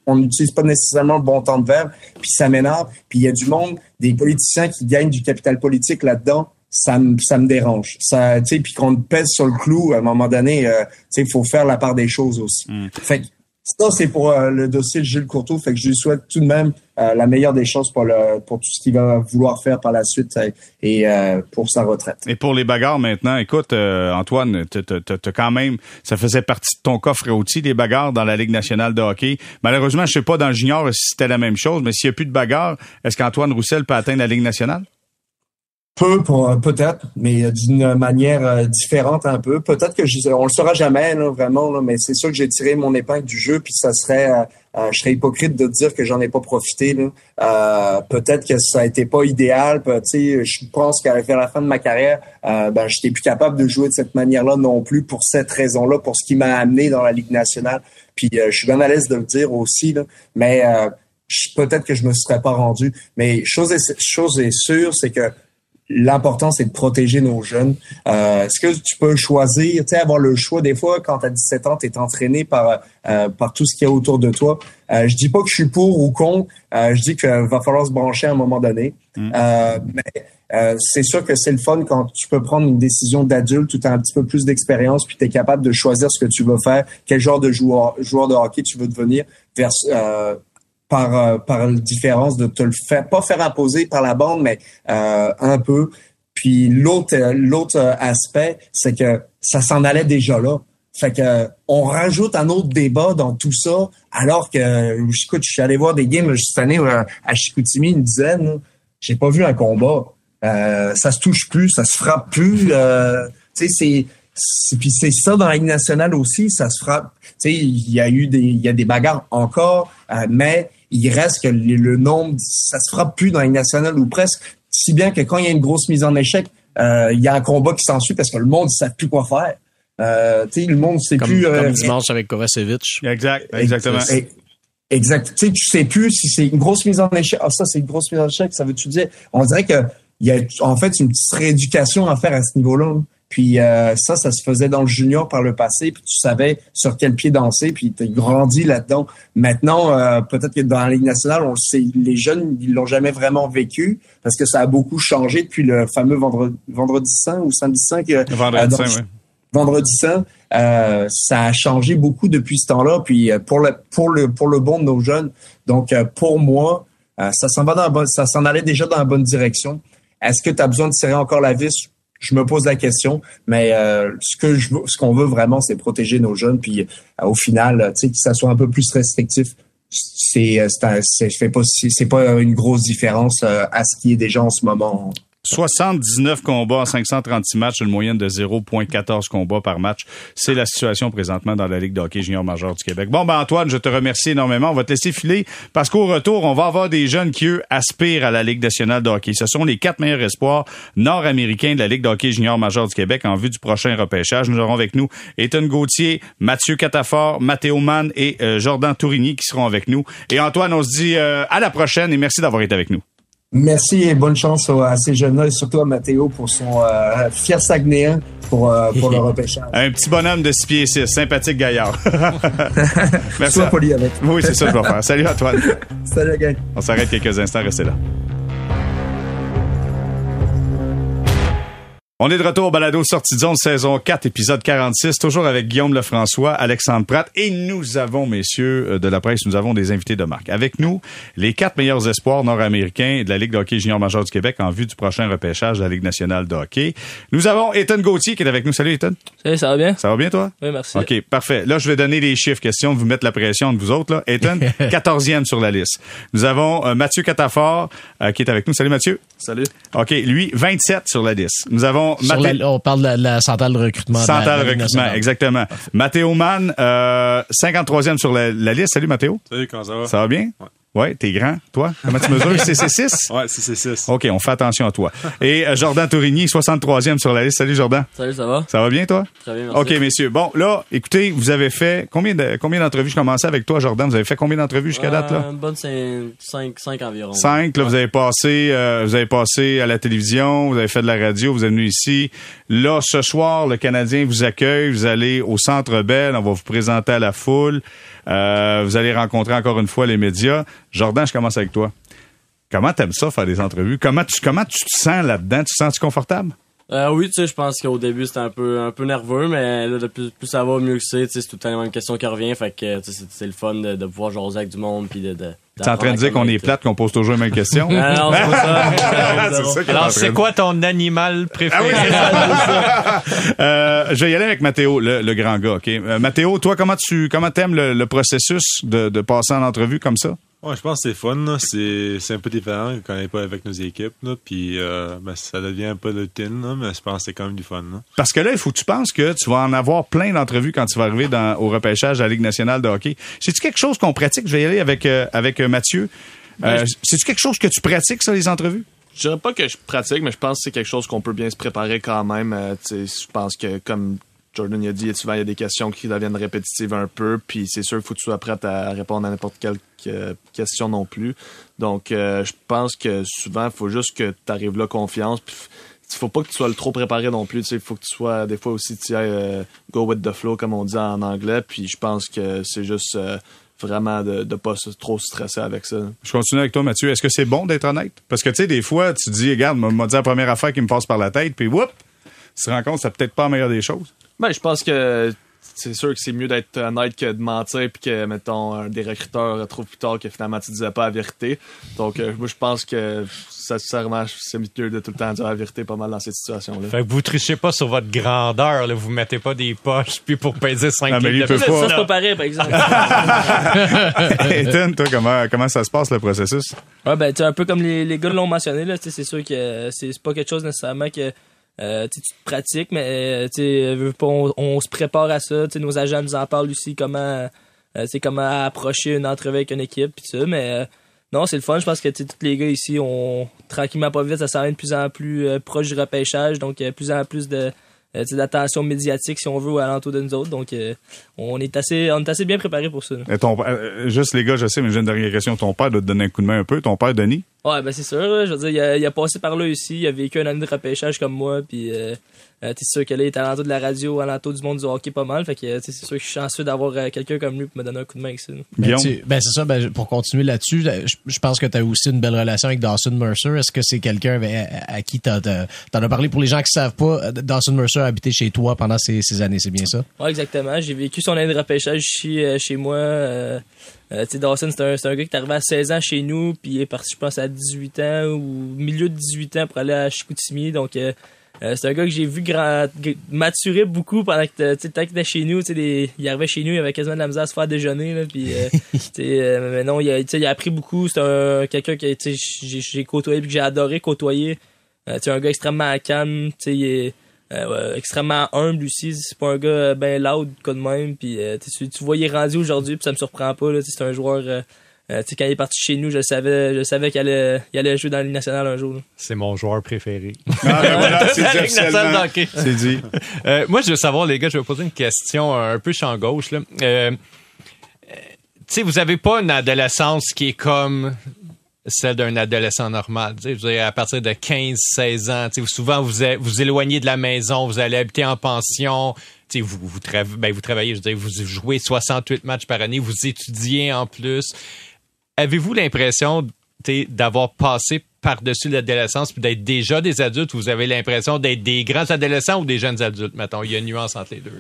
on n'utilise pas nécessairement le bon temps de verbe, puis ça m'énerve. Puis il y a du monde, des politiciens qui gagnent du capital politique là-dedans ça me ça me dérange. Ça, tu sais, puis qu'on pèse sur le clou à un moment donné, euh, tu sais, il faut faire la part des choses aussi. Mm. Fait ça c'est pour euh, le dossier de Gilles Courteau. Fait que je lui souhaite tout de même euh, la meilleure des choses pour le pour tout ce qu'il va vouloir faire par la suite et pour sa retraite. Et pour les bagarres maintenant, écoute, Antoine, t'as quand même, ça faisait partie de ton coffre outils des bagarres dans la Ligue nationale de hockey. Malheureusement, je sais pas dans le junior si c'était la même chose, mais s'il y a plus de bagarres, est-ce qu'Antoine Roussel peut atteindre la Ligue nationale? Peu, pour, peut-être, mais d'une manière euh, différente un peu. Peut-être que je, on le saura jamais, là, vraiment, là, mais c'est sûr que j'ai tiré mon épingle du jeu, puis ça serait, euh, euh, je serais hypocrite de dire que j'en ai pas profité. Là. peut-être que ça a été pas idéal. Je pense qu'à la fin de ma carrière, ben, j'étais plus capable de jouer de cette manière-là non plus pour cette raison-là, pour ce qui m'a amené dans la Ligue nationale. Puis je suis bien à l'aise de le dire aussi, là, mais peut-être que je me serais pas rendu. Mais chose est, chose est sûre, c'est que l'important, c'est de protéger nos jeunes. Euh, Est-ce que tu peux choisir, tu sais, avoir le choix? Des fois quand tu as 17 ans, tu es entraîné par euh, par tout ce qui est autour de toi. Euh, je dis pas que je suis pour ou contre, euh, je dis qu'il va falloir se brancher à un moment donné. Mm. Euh, mais euh, c'est sûr que c'est le fun quand tu peux prendre une décision d'adulte, tu as un petit peu plus d'expérience, puis tu es capable de choisir ce que tu veux faire, quel genre de joueur, joueur de hockey tu veux devenir, vers, par euh, par différence de te le faire pas faire imposer par la bande mais euh, un peu. Puis l'autre l'autre aspect c'est que ça s'en allait déjà là. Fait que on rajoute un autre débat dans tout ça alors que écoute je suis allé voir des games cette année euh, à Chicoutimi une dizaine j'ai pas vu un combat. Euh, ça se touche plus ça se frappe plus euh, tu sais c'est puis c'est ça dans la Ligue nationale aussi, ça se frappe. Tu sais, il y a eu des, il y a des bagarres encore, mais il reste que le, nombre, ça se frappe plus dans les nationales ou presque, si bien que quand il y a une grosse mise en échec, euh, il y a un combat qui s'ensuit parce que le monde ne sait plus quoi faire. Euh, tu sais, le monde ne sait plus. Euh, comme dimanche avec Kovacevic. Exact, exactement. Exact. Tu sais, tu sais plus si c'est une grosse mise en échec. Ah, ça, c'est une grosse mise en échec. Ça veut-tu dire? On dirait que il y a en fait une petite rééducation à faire à ce niveau-là. Puis euh, ça, ça se faisait dans le junior par le passé, puis tu savais sur quel pied danser, puis tu grandi là-dedans. Maintenant, euh, peut-être que dans la Ligue nationale, on sait, les jeunes, ils l'ont jamais vraiment vécu parce que ça a beaucoup changé depuis le fameux vendredi, vendredi saint ou samedi saint. Que, vendredi saint, oui. Vendredi saint, euh, ça a changé beaucoup depuis ce temps-là, puis pour le pour le pour le bon de nos jeunes. Donc pour moi, ça s'en va dans ça s'en allait déjà dans la bonne direction. Est-ce que tu as besoin de serrer encore la vis? Je me pose la question, mais euh, ce que je ce qu'on veut vraiment, c'est protéger nos jeunes, puis euh, au final, tu sais, que ça soit un peu plus restrictif. C'est euh, c'est c'est pas c'est pas une grosse différence à ce qui est déjà en ce moment 79 combats en 536 matchs, une moyenne de 0,14 combats par match. C'est la situation présentement dans la Ligue de hockey junior major du Québec. Bon, ben Antoine, je te remercie énormément. On va te laisser filer parce qu'au retour, on va avoir des jeunes qui, eux, aspirent à la Ligue nationale de hockey. Ce sont les quatre meilleurs espoirs nord-américains de la Ligue de hockey junior major du Québec en vue du prochain repêchage. Nous aurons avec nous Ethan Gauthier, Mathieu Catafort, Mathéo Mann et euh, Jordan Tourigny qui seront avec nous. Et Antoine, on se dit euh, à la prochaine et merci d'avoir été avec nous. Merci et bonne chance à ces jeunes-là et surtout à Mathéo pour son euh, fier Saguenéen pour, euh, pour le repêchage. Un petit bonhomme de 6 pieds 6, sympathique gaillard. Merci. Sois poli avec. Oui, c'est ça que je vais faire. Salut Antoine. Salut gang. On s'arrête quelques instants, restez là. On est de retour au balado sortie de zone saison 4 épisode 46 toujours avec Guillaume Lefrançois, Alexandre Pratt et nous avons messieurs euh, de la presse, nous avons des invités de marque. Avec nous, les quatre meilleurs espoirs nord-américains de la Ligue de hockey junior major du Québec en vue du prochain repêchage de la Ligue nationale de hockey. Nous avons Ethan Gauthier qui est avec nous. Salut Ethan. Salut, ça va bien? Ça va bien toi? Oui, merci. OK, parfait. Là, je vais donner les chiffres question de vous mettre la pression de vous autres là. Ethan, 14e sur la liste. Nous avons euh, Mathieu Catafort euh, qui est avec nous. Salut Mathieu. Salut. OK, lui 27 sur la liste. Nous avons on parle de la, centrale de recrutement. Centrale de, recrutement, exactement. Mathéo Mann, euh, 53e sur la, liste. Salut Mathéo. Salut, comment ça va? Ça va bien? Ouais. Ouais, t'es grand, toi? Comment tu mesures? CC6? Ouais, CC6. OK, on fait attention à toi. Et euh, Jordan Tourigny, 63e sur la liste. Salut, Jordan. Salut, ça va? Ça va bien, toi? Très bien, merci. OK, messieurs. Bon, là, écoutez, vous avez fait combien de, combien d'entrevues? Je commençais avec toi, Jordan. Vous avez fait combien d'entrevues jusqu'à date, là? Une bonne 5, 5 environ. 5, là, vous avez passé, euh, vous avez passé à la télévision, vous avez fait de la radio, vous êtes venu ici. Là, ce soir, le Canadien vous accueille. Vous allez au Centre Bell. On va vous présenter à la foule. Euh, vous allez rencontrer encore une fois les médias. Jordan, je commence avec toi. Comment t'aimes ça, faire des entrevues? Comment tu, comment tu te sens là-dedans? Tu te sens-tu confortable? Euh, oui, tu sais, je pense qu'au début c'était un peu un peu nerveux, mais là, plus, plus ça va, mieux que c'est. C'est tout le temps une question qui revient, fait que c'est le fun de, de pouvoir jaser avec du monde puis de, de T'es en train de dire qu'on est plate, qu'on pose toujours les mêmes questions? Ah non, c'est pas ça. ça Alors, c'est quoi ton animal préféré? Ah oui, euh, je vais y aller avec Mathéo, le, le grand gars. ok? Euh, Mathéo, toi, comment tu comment t'aimes le, le processus de, de passer en entrevue comme ça? Ouais, je pense que c'est fun. là. C'est c'est un peu différent quand on n'est pas avec nos équipes. Là. Puis euh, ben, ça devient un peu routine, là, mais je pense que c'est quand même du fun. Là. Parce que là, il faut que tu penses que tu vas en avoir plein d'entrevues quand tu vas arriver dans, au repêchage de la Ligue nationale de hockey. C'est-tu quelque chose qu'on pratique? Je vais y aller avec, euh, avec euh, Mathieu. Euh, C'est-tu quelque chose que tu pratiques, ça, les entrevues? Je dirais pas que je pratique, mais je pense que c'est quelque chose qu'on peut bien se préparer quand même. Euh, tu je pense que comme Jordan a dit, souvent il y a des questions qui deviennent répétitives un peu, puis c'est sûr qu'il faut que tu sois prêt à répondre à n'importe quelle euh, question non plus. Donc euh, je pense que souvent il faut juste que tu arrives là confiance, puis il faut pas que tu sois trop préparé non plus. Il faut que tu sois des fois aussi tu euh, go with the flow comme on dit en anglais. Puis je pense que c'est juste euh, vraiment de ne pas se- trop stresser avec ça. Je continue avec toi, Mathieu. Est-ce que c'est bon d'être honnête? Parce que, tu sais, des fois, tu dis, regarde, m'a dit la première affaire qui me passe par la tête, puis whoop, tu te rends compte c'est peut-être pas la meilleure des choses. Ben, je pense que c'est sûr que c'est mieux d'être honnête que de mentir puis que, mettons, un des recruteurs retrouve plus tard que finalement tu disais pas la vérité. Donc, euh, moi, je pense que, sincèrement, c'est mieux de tout le temps dire la vérité pas mal dans cette situation-là. Fait que vous trichez pas sur votre grandeur, là. Vous mettez pas des poches, puis pour peser 5 Ah, mais lui, de peut plus. pas. Ça, c'est pas pareil, par exemple. Ethan, toi, comment, comment ça se passe, le processus? ouais, ben, tu sais, un peu comme les, les gars l'ont mentionné, là, tu sais, c'est sûr que c'est pas quelque chose nécessairement que euh, tu te pratiques, mais euh, pas, on, on se prépare à ça. Tu sais, nos agents nous en parlent aussi comment, euh, sais, comment approcher une entrevue avec une équipe, pis ça, mais euh, non, c'est le fun. Je pense que tous les gars ici, on tranquillement pas vite, ça s'en vient de plus en plus euh, proche du repêchage, donc euh, plus en plus de euh, d'attention médiatique si on veut alentour de nous autres. Donc euh, on est assez on est assez bien préparé pour ça. Et ton, euh, juste les gars, je sais, mais j'ai une dernière question. Ton père doit te donner un coup de main un peu. Ton père, Denis? Ouais, ben c'est sûr. là. Je veux dire, il a, il a passé par là aussi. Il a vécu un année de repêchage comme moi. Puis, euh, euh, t'es sûr que là, il est alentour de la radio, alentour du monde du hockey pas mal. Fait que, tu sais, c'est sûr que je suis chanceux d'avoir euh, quelqu'un comme lui pour me donner un coup de main avec ça. Ben, ben, c'est ça, ben, pour continuer là-dessus, je, je pense que tu as aussi une belle relation avec Dawson Mercer. Est-ce que c'est quelqu'un à, à qui t'as, t'as- t'en as parlé pour les gens qui savent pas, euh, Dawson Mercer a habité chez toi pendant ces, ces années, c'est bien ça? Ouais, exactement. J'ai vécu son année de repêchage ici, chez moi. Euh, euh, tu sais, Dawson, c'est un, c'est un gars qui est arrivé à 16 ans chez nous, puis il est parti, je pense, à 18 ans ou milieu de 18 ans pour aller à Chicoutimi. Donc, euh, euh, c'est un gars que j'ai vu grand, maturer beaucoup pendant que tu sais, tant qu'il était chez nous. Tu sais, des- il arrivait chez nous, il avait quasiment de la misère à se faire déjeuner. Là, puis, euh, tu sais, euh, mais non, il a, tu sais, il a appris beaucoup. C'est un, quelqu'un que j'ai j'ai côtoyé puis que j'ai adoré côtoyer. tu un gars extrêmement calme, tu sais, il est extrêmement humble aussi. C'est pas un gars ben loud comme même. Puis tu, tu vois, il est rendu aujourd'hui, puis ça me surprend pas. C'est un joueur euh, quand il est parti chez nous, je savais, je savais qu'il allait, il allait jouer dans la Ligue nationale un jour. C'est mon joueur préféré. Ah, c'est dit. Euh, moi, je veux savoir, les gars, je vais poser une question un peu champ gauche. Là. Euh, tu vous avez pas une adolescence qui est comme celle d'un adolescent normal. Je veux à partir de 15-16 ans, souvent vous vous éloignez de la maison, vous allez habiter en pension, ben, vous travaillez, vous jouez 68 matchs par année, vous étudiez en plus avez-vous l'impression d'avoir passé par-dessus l'adolescence puis d'être déjà des adultes? Ou vous avez l'impression d'être des grands adolescents ou des jeunes adultes, mettons? Il y a une nuance entre les deux.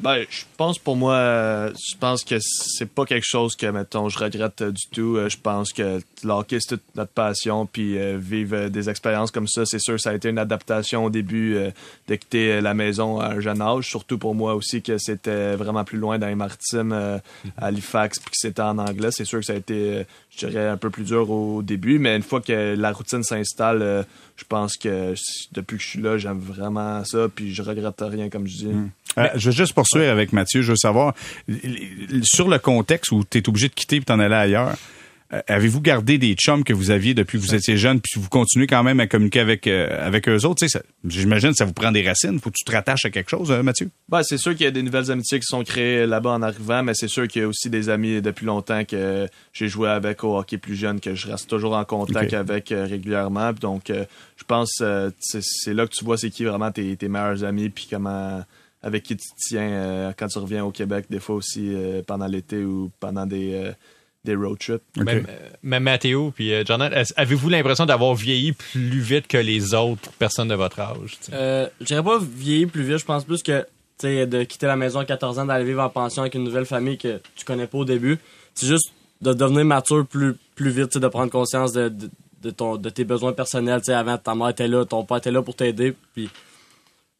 Ben, je pense pour moi, euh, je pense que c'est pas quelque chose que, mettons, je regrette du tout. Euh, je pense que l'hockey, toute notre passion, puis euh, vivre des expériences comme ça, c'est sûr, ça a été une adaptation au début de quitter la maison à un jeune âge. Surtout pour moi aussi que c'était vraiment plus loin dans les maritimes, à Halifax, puis que c'était en anglais. C'est sûr que ça a été, je dirais, un peu plus dur au début, mais une fois que la routine s'installe, je pense que depuis que je suis là, j'aime vraiment ça, puis je regrette rien, comme je dis. Hmm. Euh, je veux juste poursuivre avec Mathieu. Je veux savoir, sur le contexte où tu es obligé de quitter et t'en aller ailleurs, euh, avez-vous gardé des chums que vous aviez depuis que vous étiez jeune, puis vous continuez quand même à communiquer avec euh, avec eux autres? J'imagine que ça vous prend des racines. Faut que tu te rattaches à quelque chose, Mathieu? Ben, c'est sûr qu'il y a des nouvelles amitiés qui sont créées là-bas en arrivant, mais c'est sûr qu'il y a aussi des amis depuis longtemps que j'ai joué avec au hockey plus jeune, que je reste toujours en contact avec régulièrement. Donc, je pense c'est là que tu vois c'est qui vraiment tes, tes meilleurs amis, puis comment avec qui tu tiens euh, quand tu reviens au Québec, des fois aussi euh, pendant l'été ou pendant des, euh, des road trips. Même, Mathéo, puis Jonathan, avez-vous l'impression d'avoir vieilli plus vite que les autres personnes de votre âge? Euh, je dirais pas vieilli plus vite, je pense plus que de quitter la maison à 14 ans, d'aller vivre en pension avec une nouvelle famille que tu connais pas au début. C'est juste de devenir mature plus, plus vite, de prendre conscience de, de, ton, de tes besoins personnels. avant, ta mère était là, ton père était là pour t'aider, puis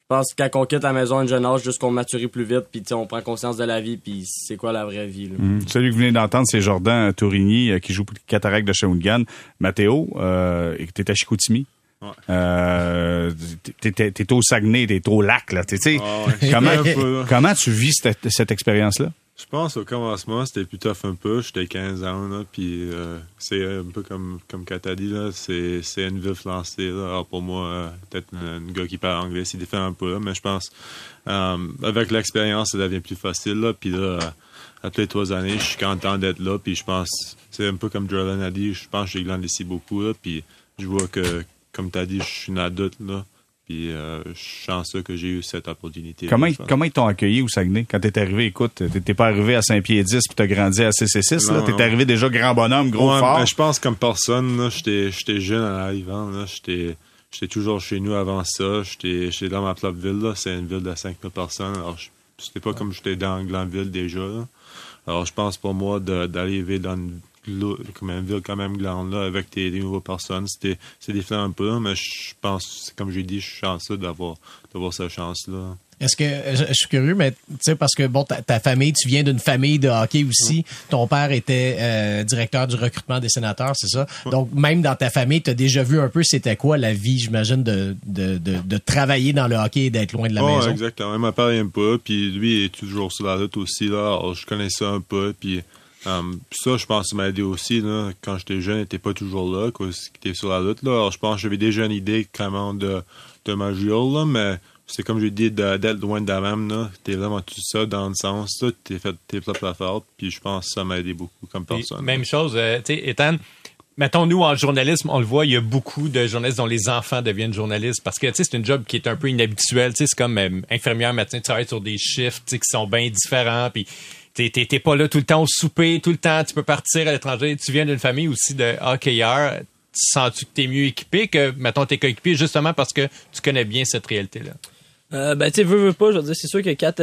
je pense que quand on quitte la maison à un jeune âge, juste qu'on mature plus vite, puis on prend conscience de la vie, puis c'est quoi la vraie vie. Mhm. Celui que vous venez d'entendre, c'est Jordan Tourigny euh, qui joue pour les Cataractes de Shawinigan. Mathéo, euh, t'es à Chicoutimi? Ouais. Euh, t'es au Saguenay, t'es au lac, là. Ah comment, comment tu vis cette, cette expérience-là? Je pense au commencement, c'était plus tough un peu. J'étais 15 ans, là, puis euh, c'est un peu comme comme as dit, là, c'est, c'est une ville flancée. Là. Alors pour moi, euh, peut-être un, gars qui parle anglais, c'est différent un peu, mais je pense euh, avec l'expérience, ça devient plus facile. Là, puis là, après trois années, je suis content d'être là, puis je pense, c'est un peu comme Jordan a dit, je pense que j'ai grandi beaucoup, là, puis je vois que, comme tu as dit, je suis un adulte, là. Puis euh, je suis chanceux que j'ai eu cette opportunité. Comment, comment ils t'ont accueilli au Saguenay? Quand t'es arrivé? Écoute, t'es pas arrivé à Saint-Pierre-10 puis t'as grandi à CC6. là. T'es arrivé déjà grand bonhomme, gros ouais, fort. je pense comme personne, j'étais jeune en arrivant. J'étais toujours chez nous avant ça. J'étais dans ma propre ville. C'est une ville de 5000 personnes. Alors c'était pas comme j'étais dans une grande ville déjà. Alors je pense pour moi d'arriver dans une comme une ville quand même grande là, avec des, nouvelles personnes. C'était, c'est différent un peu, mais je pense, comme j'ai dit, je suis chanceux d'avoir, d'avoir cette chance-là. Est-ce que je, suis curieux, mais tu sais parce que bon ta, famille, tu viens d'une famille de hockey aussi. Ton père était euh, directeur du recrutement des sénateurs, c'est ça? Donc même dans ta famille, tu as déjà vu un peu c'était quoi la vie, j'imagine, de, de, de, travailler dans le hockey et d'être loin de la maison? Exactement. Ma père un peu, puis lui est toujours sur la route aussi là. Alors, je connais ça un peu, puis Um, ça, je pense que ça m'a aidé aussi. Là, quand j'étais jeune, n'était pas toujours là, quoi, était sur la route. Là. Alors, je pense que j'avais déjà une idée comment de, de m'agir, là, mais c'est comme je dis, d'être loin de la même. Tu vraiment tout ça dans le sens. Tu es fait tes propres affaires. Puis je pense que ça m'a aidé beaucoup comme personne. même chose, euh, tu sais, Ethan, mettons, nous, en journalisme, on le voit, il y a beaucoup de journalistes dont les enfants deviennent journalistes parce que, tu sais, c'est un job qui est un peu inhabituel. Tu sais, c'est comme euh, infirmière, médecin, tu travailles sur des chiffres, qui sont bien différents. Puis t'es pas là tout le temps au souper, tout le temps, tu peux partir à l'étranger. Tu viens d'une famille aussi de hockeyeurs. Sens-tu que t'es mieux équipé que, mettons, t'es coéquipé justement parce que tu connais bien cette réalité-là? Euh, ben, tu veux, veux pas, je veux dire, c'est sûr que quand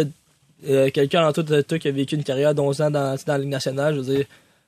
euh, quelqu'un en toi qui a vécu une carrière d'11 ans dans, dans la Ligue nationale, je veux dire,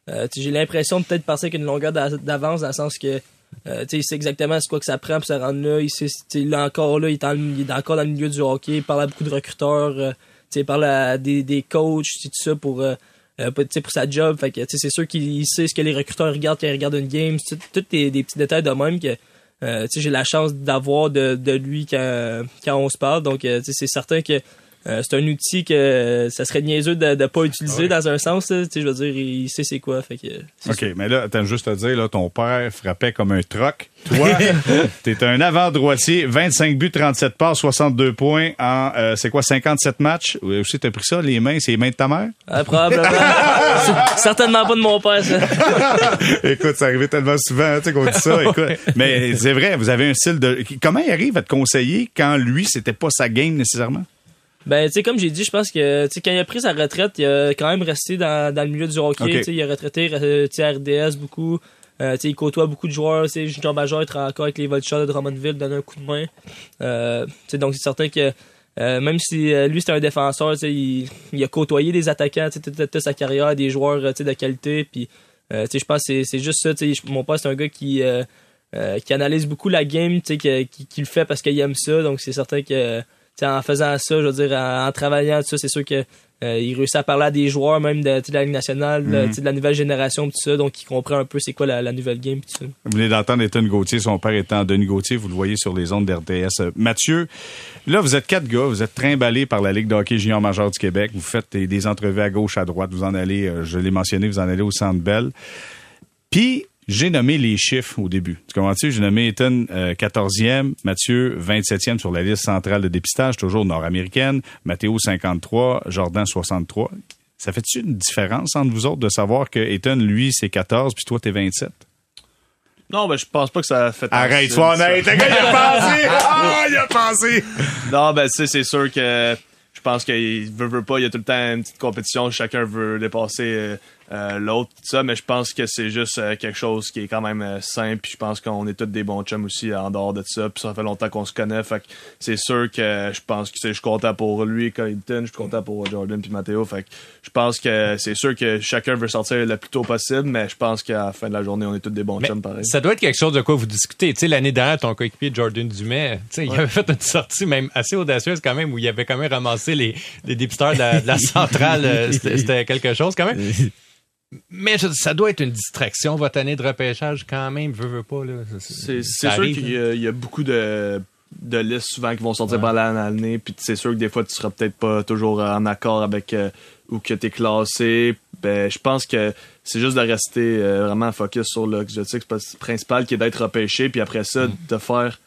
euh, j'ai l'impression de peut-être passer avec une longueur d'avance dans le sens que euh, il sait exactement ce quoi que ça prend pour se rendre là. Il sait, est encore là, il est, il est, encore dans le milieu du hockey, il parle à beaucoup de recruteurs. Il parle à des, des coachs, tout ça pour euh, euh pour sa job. Fait que c'est sûr qu'il sait ce que les recruteurs regardent quand ils regardent une game. Tous des, des petits détails de même que euh, j'ai la chance d'avoir de, de lui quand, on se parle. Donc, c'est certain que euh, c'est un outil que ça serait niaiseux de ne pas utiliser dans un sens. Là, je veux dire, il sait c'est quoi. Fait que, OK, mais là, attends juste à dire, là, ton père frappait comme un troc. Toi, t'es un avant-droitier, 25 buts, 37 passes, 62 points en, euh, c'est quoi, 57 matchs? Ou aussi, t'as pris ça, les mains, c'est les mains de ta mère? Ah, probablement. certainement pas de mon père, ça. écoute, ça arrivait tellement souvent, tu sais, qu'on dit ça. Écoute. Mais c'est vrai, vous avez un style de... Comment il arrive à te conseiller quand lui, c'était pas sa game nécessairement? Ben, tu sais, comme j'ai dit, je pense que, tu sais, quand il a pris sa retraite, il a quand même resté dans, dans le milieu du hockey. Tu sais, il a retraité, euh, tu sais, RDS beaucoup. Euh, tu sais, il côtoie beaucoup de joueurs. Tu sais, Junior Major, il travaille encore avec les Vultures de Drummondville, donne un coup de main. Euh, tu sais, donc c'est certain que, euh, même si lui c'était un défenseur, tu sais, il, il, a côtoyé des attaquants, tu sais, toute, sa carrière, des joueurs, tu sais, de qualité. Puis, tu sais, je pense que c'est juste ça. Tu sais, mon père c'est un gars qui qui analyse beaucoup la game, tu sais, qui, qui, qui, le fait parce qu'il aime ça. Donc c'est certain que en faisant ça, je veux dire, en, travaillant, tout ça, c'est sûr que euh, il réussit à parler à des joueurs même de, la Ligue nationale, mhm. de la nouvelle génération, tout ça, donc il comprend un peu c'est quoi la, nouvelle game. Tout ça. Vous venez d'entendre Étienne Gauthier, son père étant Denis Gauthier, vous le voyez sur les ondes d'RDS. Euh, Mathieu, là, vous êtes quatre gars, vous êtes trimballés par la Ligue de hockey junior major du Québec, vous faites des, entrevues à gauche, à droite, vous en allez, euh, je l'ai mentionné, vous en allez au Centre Bell. Puis, j'ai nommé les chiffres au début. Tu comprends-tu? J'ai nommé Ethan 14e, Mathieu 27e sur la liste centrale de dépistage, toujours nord-américaine, Mathéo 53, Jordan 63. Ça fait-tu une différence entre vous autres de savoir que Ethan, lui, c'est 14, puis toi, t'es 27? Non, ben, je pense pas que ça fait. Arrête, sois honnête. Le gars, il a pensé! Ah, il a pensé! Non, ben, tu c'est sûr que je pense qu'il veut, veut pas, il y a tout le temps une petite compétition, chacun veut dépasser euh, l'autre, ça, mais je pense que c'est juste euh, quelque chose qui est quand même euh, simple. Puis je pense qu'on est tous des bons chums aussi en dehors de ça. Puis ça fait longtemps qu'on se connaît. Fait que c'est sûr que je pense que je suis content pour lui, Clayton, je suis content pour Jordan puis Matteo. Fait que je pense que c'est sûr que chacun veut sortir le plus tôt possible, mais je pense qu'à la fin de la journée, on est tous des bons chums pareil. Ça doit être quelque chose de quoi vous discutez. Tu sais, l'année dernière, ton coéquipier Jordan Dumais, tu sais, il avait fait une sortie même assez audacieuse quand même où il avait quand même ramassé les, les dépisteurs de la, de la centrale. C'était quelque chose quand même. Mais ça doit être une distraction, votre année de repêchage, quand même, veut, veut pas. C'est sûr qu'il y, a beaucoup de, de listes souvent qui vont sortir par l'année, puis c'est sûr que des fois, tu seras peut-être pas toujours en accord avec euh, où que tu es classé. Ben, je pense que c'est juste de rester euh, vraiment focus sur l'objectif principal qui est d'être repêché, puis après ça, mm. de faire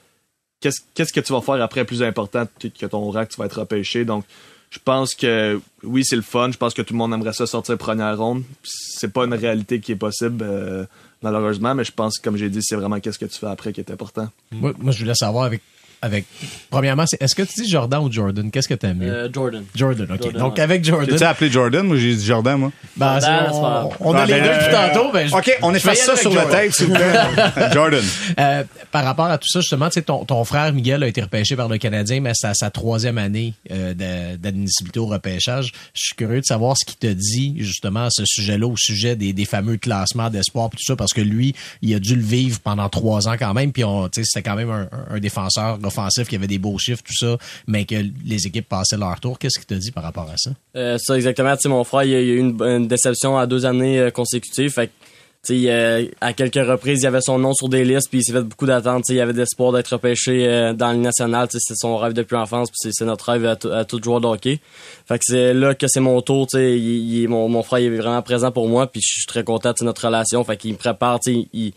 qu'est-ce que tu vas faire après plus important que ton que tu vas être repêché. Donc, je pense que oui, c'est le fun. Je pense que tout le monde aimerait ça sortir première ronde. C'est pas une réalité qui est possible, euh, malheureusement, mais je pense, comme j'ai dit, c'est vraiment qu'est-ce que tu fais après qui est important. Moi, moi je voulais savoir avec avec premièrement est-ce que tu dis Jordan ou Jordan? Qu'est-ce que t'aimes mieux? Euh, Jordan. Jordan ok. Donc avec Jordan tu appelé Jordan moi j'ai dit Jordan moi. Ben, on, on, a les deux depuis tantôt ben, ok on efface ça sur la tête s'il vous plaît. Jordan. Euh, par rapport à tout ça justement tu sais ton, ton frère Miguel a été repêché par le Canadien mais c'est à sa troisième année euh, d'admissibilité au repêchage. Je suis curieux de savoir ce qu'il te dit justement à ce sujet-là au sujet des, des fameux classements d'espoir tout ça parce que lui il a dû le vivre pendant trois ans quand même puis on tu sais c'était quand même un, un défenseur offensif, qui avait des beaux chiffres, tout ça, mais que les équipes passaient leur tour. Qu'est-ce qu'il te dit par rapport à ça? Euh, ça, exactement. Mon frère, il a, eu une, déception à deux années euh, consécutives. Sais, à quelques reprises, il y avait son nom sur des listes, puis il s'est fait beaucoup d'attentes. Il y avait d'espoir d'être repêché euh, dans le national. C'est son rêve depuis l'enfance, puis c'est notre rêve à, tout joueur de hockey. Fait que c'est là que c'est mon tour. Mon frère il est vraiment présent pour moi, puis je suis très content de notre relation. Fait qu'il me prépare. Il,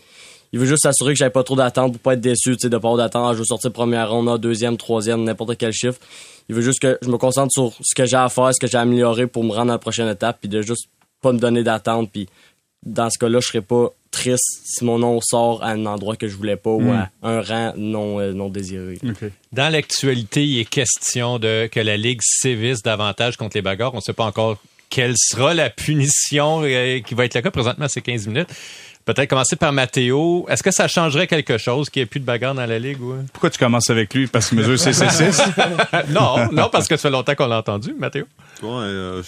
il veut juste s'assurer que j'avais pas trop d'attentes pour pas être déçu, tu sais, de pas d'attente. Je veux sortir première ronde, deuxième, troisième, n'importe quel chiffre. Il veut juste que je me concentre sur ce que j'ai à faire, ce que j'ai à améliorer pour me rendre à la prochaine étape, puis de juste pas me donner d'attente. Puis dans ce cas-là, je serais pas triste si mon nom sort à un endroit que je voulais pas ou à hmm. un rang non, euh, non désiré. Dans l'actualité, il est question de que la Ligue sévisse davantage contre les bagarres. On ne sait pas encore quelle sera la punition euh, qui va être le cas. Présentement, c'est 15 minutes. Peut-être commencer par Mathéo. Est-ce que ça changerait quelque chose qu'il n'y ait plus de bagarre dans la Ligue? Ou... Pourquoi tu commences avec lui? Parce qu'il mesure CC6? non, non, parce que ça fait longtemps qu'on l'a entendu, Mathéo. Ouais, euh,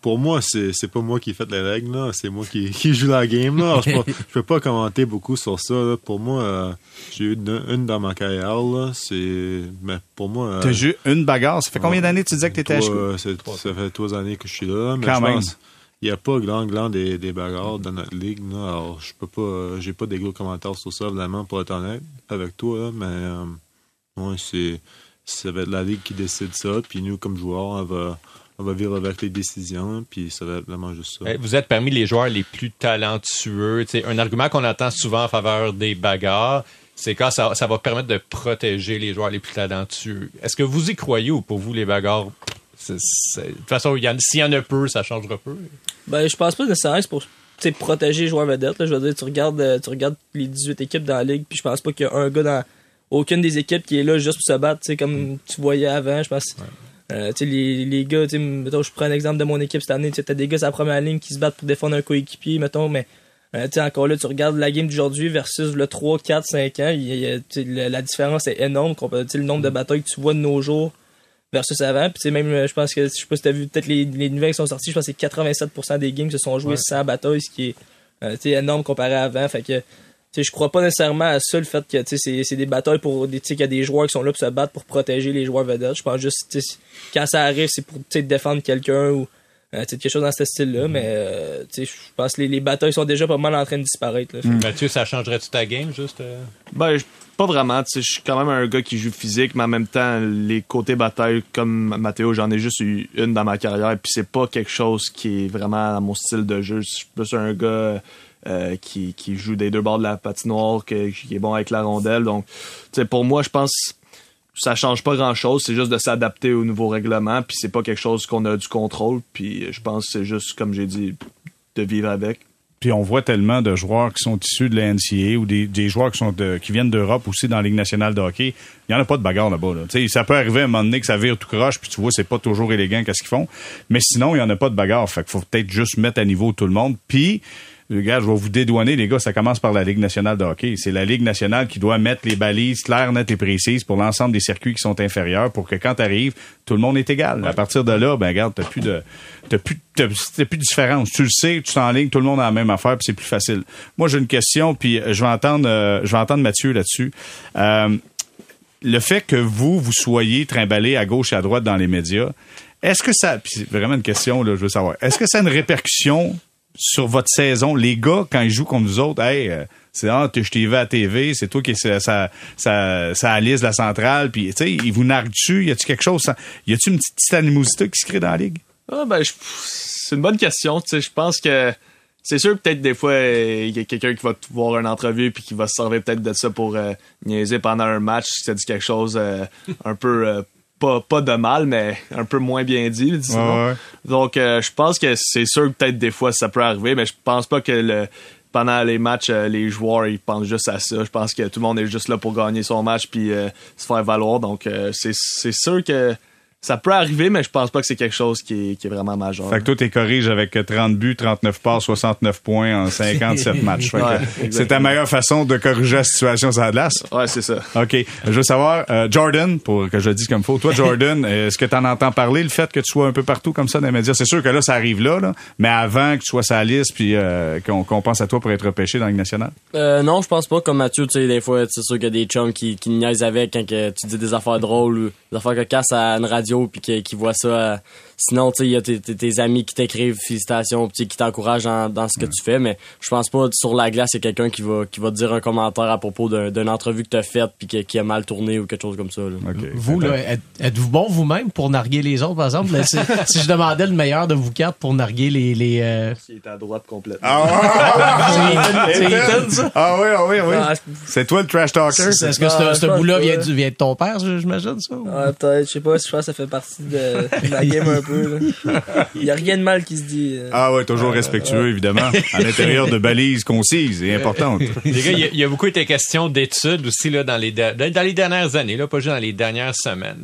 pour moi, c'est, c'est pas moi qui fais les règles, là. C'est moi qui, qui joue la game, là. je, peux, peux pas commenter beaucoup sur ça, Pour moi, euh, j'ai eu une, dans ma carrière, là. C'est, mais pour moi. Euh, T'as joué une bagarre? Ça fait combien d'années que tu disais que t'étais à ça fait trois années que je suis là. Mais Quand même. Il n'y a pas grand, grand des, des bagarres dans notre ligue. Là. Alors, je peux pas, euh, j'ai pas des gros commentaires sur ça, vraiment, pour être honnête avec toi, mais euh, ouais, c'est, ça va être la ligue qui décide ça, puis nous, comme joueurs, on va, on va vivre avec les décisions, puis ça va être vraiment juste ça. Eh, Vous êtes parmi les joueurs les plus talentueux. Un argument qu'on entend souvent en faveur des bagarres, c'est quand ça, ça va permettre de protéger les joueurs les plus talentueux. Est-ce que vous y croyez ou pour vous, les bagarres, de toute façon, s'il y en a peu, ça changera peu? Ben, je pense pas nécessairement que c'est pour protéger les joueurs vedettes. Là. Je veux dire, tu regardes, euh, tu regardes les 18 équipes dans la ligue, puis je pense pas qu'il y a un gars dans aucune des équipes qui est là juste pour se battre, tu sais, comme tu voyais avant. Je pense. Euh, les, les gars, mettons, je prends un exemple de mon équipe cette année, tu t'as des gars à la première ligne qui se battent pour défendre un coéquipier, mettons, mais euh, encore là, tu regardes la game d'aujourd'hui versus le 3, 4, 5 ans, y a- la, différence est énorme, le nombre de batailles que tu vois de nos jours versus avant. Puis même, euh, je pense que, je sais pas si t'as vu peut-être les, les nouvelles qui sont sorties, je pense que c'est 87% des games se sont joués sans bataille, ce qui est, euh, énorme comparé à avant. Fait que, tu sais, je crois pas nécessairement à ça, le fait que, tu sais, c'est- c'est des batailles pour, des- tu sais, qu'il y a des joueurs qui sont là pour se battre pour protéger les joueurs vedettes. Je pense juste, quand ça arrive, c'est pour, tu sais, défendre quelqu'un ou, euh, tu sais, quelque chose dans ce style-là, mais, euh, tu sais, je pense que les, les batailles sont déjà pas mal en train de disparaître, là. Mathieu, ça changerait-tu ta game, juste? euh? Ben, je- pas vraiment. tu sais, Je suis quand même un gars qui joue physique, mais en même temps, les côtés bataille, comme Mathéo, j'en ai juste eu une dans ma carrière, puis c'est pas quelque chose qui est vraiment dans mon style de jeu. Je suis plus un gars euh, qui, qui joue des deux bords de la patinoire, que- qui est bon avec la rondelle. Donc, tu sais, pour moi, je pense ça change pas grand chose, c'est juste de s'adapter au nouveau règlement, puis c'est pas quelque chose qu'on a du contrôle, puis je pense que c'est juste, comme j'ai dit, de vivre avec. Puis on voit tellement de joueurs qui sont issus de la ou des, des joueurs qui sont qui viennent d'Europe aussi dans la Ligue nationale de hockey. Il y en a pas de bagarre là-bas. Là. Ça peut arriver à un moment donné que ça vire tout croche, puis tu vois, c'est pas toujours élégant qu'est-ce qu'ils font. Mais sinon, il y en a pas de bagarre. Fait qu'il faut peut-être juste mettre à niveau tout le monde. Puis, regarde, je vais vous dédouaner, les gars, ça commence par la Ligue nationale de hockey. C'est la Ligue nationale qui doit mettre les balises claires, nettes et précises pour l'ensemble des circuits qui sont inférieurs pour que quand tu arrives, tout le monde est égal. À partir de là, ben regarde, t'as plus de t'as plus t'as, t'as plus de différence. Tu le sais, tu t'enlignes, tout le monde a la même affaire, puis c'est plus facile. Moi, j'ai une question, puis euh, je vais entendre euh, je vais entendre Mathieu là-dessus. Euh, le fait que vous, vous soyez trimballé à gauche et à droite dans les médias, est-ce que ça, puis c'est vraiment une question, là, je veux savoir, est-ce que ça a une répercussion sur votre saison? Les gars, quand ils jouent contre nous autres, hey, euh, c'est ah, je t'ai vu à TV, c'est toi qui ça, ça, ça, ça la centrale, puis tu sais, ils vous narguent dessus, y a-tu quelque chose, y a-tu une petite, petite animosité qui se crée dans la ligue? Ah, ben, c'est une bonne question. Tu sais, je pense que c'est sûr, peut-être des fois, il y a quelqu'un qui va te voir une entrevue puis qui va se servir peut-être de ça pour euh, niaiser pendant un match si ça dit quelque chose euh, un peu pas, pas de mal, mais un peu moins bien dit, disons. Ouais, ouais. Donc, euh, je pense que c'est sûr que peut-être des fois ça peut arriver, mais je pense pas que le pendant les matchs, euh, les joueurs ils pensent juste à ça. Je pense que tout le monde est juste là pour gagner son match puis euh, se faire valoir. Donc, euh, c'est c'est sûr que ça peut arriver, mais je pense pas que c'est quelque chose qui est, qui est vraiment majeur. Fait que toi, t'es corrige avec 30 buts, 39 passes, 69 points en 57 matchs. Que Ouais, c'est ta meilleure façon de corriger la situation sur la glace. Ouais, c'est ça. OK. Je veux savoir, euh, Jordan, pour que je le dise comme faut. Toi, Jordan, est-ce que tu en entends parler, le fait que tu sois un peu partout comme ça dans les médias? C'est sûr que là, ça arrive là, là mais avant que tu sois sa liste puis euh, qu'on pense à toi pour être repêché dans la Ligue nationale? Euh, non, je pense pas. Comme Mathieu, tu sais, des fois, c'est sûr qu'il y a des chums qui, qui niaisent avec quand que tu dis des affaires drôles ou des affaires cocasses à une radio puis qui, voient ça. Sinon, tu sais, il y a tes, tes- tes amis qui t'écrivent félicitations puis qui t'encouragent dans, dans ce que tu fais. Mais je pense pas sur la glace, il y a quelqu'un qui va, qui va te dire un commentaire à propos d'un- d'une entrevue que t'as faite puis qui, qui a mal tourné ou quelque chose comme ça. là. Vous, là, êtes- êtes-vous bon vous-même pour narguer les autres, par exemple? Là, si, si je demandais le meilleur de vous quatre pour narguer les... les euh, Il est à droite complètement. ça? Ah oui, ah oui, oui. Ah, C'est toi le trash talker? Est-ce que Ah, ce, bout-là vient, du- vient de ton père, j'imagine, ça? ou? Peut-être, je sais pas, je pense que ça fait partie de, de la game un peu. Il y a rien de mal qui se dit. euh. Ah ouais, toujours respectueux, évidemment. À l'intérieur de balises concises et importantes. Les gars, il y a- il y, a beaucoup été question d'études aussi là, dans, les de- dans les dernières années, là, pas juste dans les dernières semaines.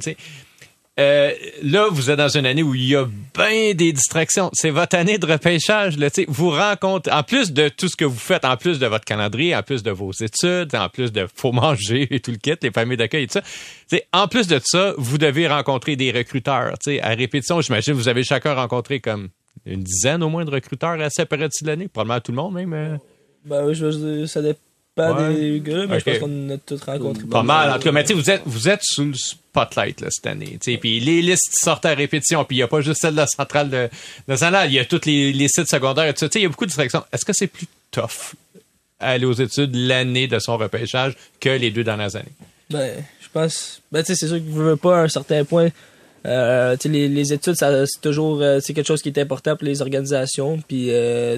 Euh, là, vous êtes dans une année où il y a bien des distractions. C'est votre année de repêchage. Là, vous rencontrez, en plus de tout ce que vous faites, en plus de votre calendrier, en plus de vos études, en plus de faut manger et tout le kit, les familles d'accueil et tout ça, en plus de ça, vous devez rencontrer des recruteurs. À répétition, j'imagine vous avez chacun rencontré comme une dizaine au moins de recruteurs à cette période de l'année, probablement tout le monde même. euh. Ben je ça dépend. Pas Ouais. des gars, mais je pense qu'on a tous rencontré. Pas mal. En tout cas, mais tu sais, vous êtes, vous êtes sous le spotlight là, cette année. Puis les listes sortent à répétition. Puis il n'y a pas juste celle de la centrale de, Saint-Lal. Il y a tous les, les sites secondaires et tout ça. Tu sais, Il y a beaucoup de distractions. Est-ce que c'est plus tough aller aux études l'année de son repêchage que les deux dernières années? Ben, je pense. Ben, tu sais, c'est sûr que vous veux pas à un certain point. Euh, les, les études, ça, c'est toujours euh, c'est quelque chose qui est important pour les organisations. Puis, euh,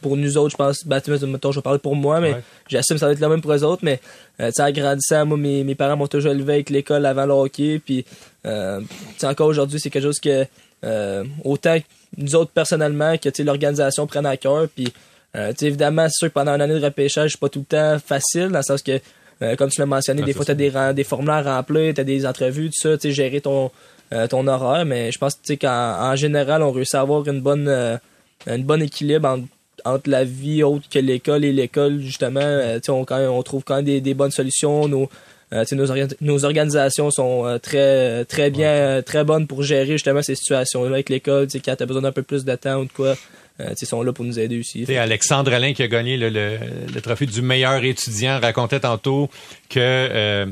pour nous autres, je pense, sais, mettons, je vais parler pour moi, mais Ouais. j'assume que ça va être le même pour les autres. Mais, euh, en grandissant, moi, mes, mes parents m'ont toujours élevé avec l'école avant le hockey. Puis, euh, encore aujourd'hui, c'est quelque chose que, euh, autant que nous autres personnellement, que, l'organisation prenne à cœur. Puis, euh, évidemment, c'est sûr que pendant une année de repêchage, c'est pas tout le temps facile, dans le sens que, euh, comme tu l'as mentionné, Ah, des fois, tu as des, des formulaires à remplir, tu as des entrevues, tout ça, tu sais, gérer ton, euh, ton horaire. Mais je pense tu sais, qu'en en général, on réussit à avoir une bonne, euh, une bonne équilibre entre, entre la vie autre que l'école et l'école, justement. Euh, on, quand même- on trouve quand même des, des bonnes solutions. Nos, nos, orga- nos organisations sont très, très bien, très bonnes pour gérer justement ces situations-là avec l'école. Tu sais, Quand tu as besoin d'un peu plus de temps ou de quoi, euh, ils sont là pour nous aider aussi. Sais, Alexandre Alain qui a gagné le, le- le trophée du meilleur étudiant racontait tantôt que euh,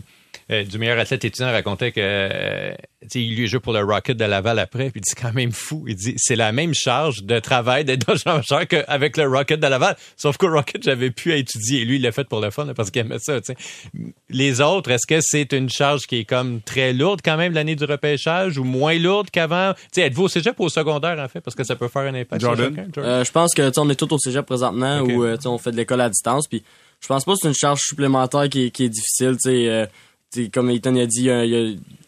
euh, du meilleur athlète étudiant racontait que euh, tu sais, il lui joue pour le Rocket de Laval après puis il dit c'est quand même fou il dit c'est la même charge de travail d'être dans le genre qu'avec le Rocket de Laval sauf qu'au Rocket j'avais pu à étudier et lui il l'a fait pour le fun là, parce qu'il aimait ça tu sais. les autres est-ce que c'est une charge qui est comme très lourde quand même l'année du repêchage ou moins lourde qu'avant? Tu sais êtes-vous au cégep ou au secondaire en fait parce que ça peut faire un impact sur Jordan? Jordan? Euh, je pense que tu sais, on est tous au cégep présentement où tu sais, on fait de l'école à distance. Puis je pense pas que c'est une charge supplémentaire qui est, qui est difficile. tu euh, comme Ethan a dit, a-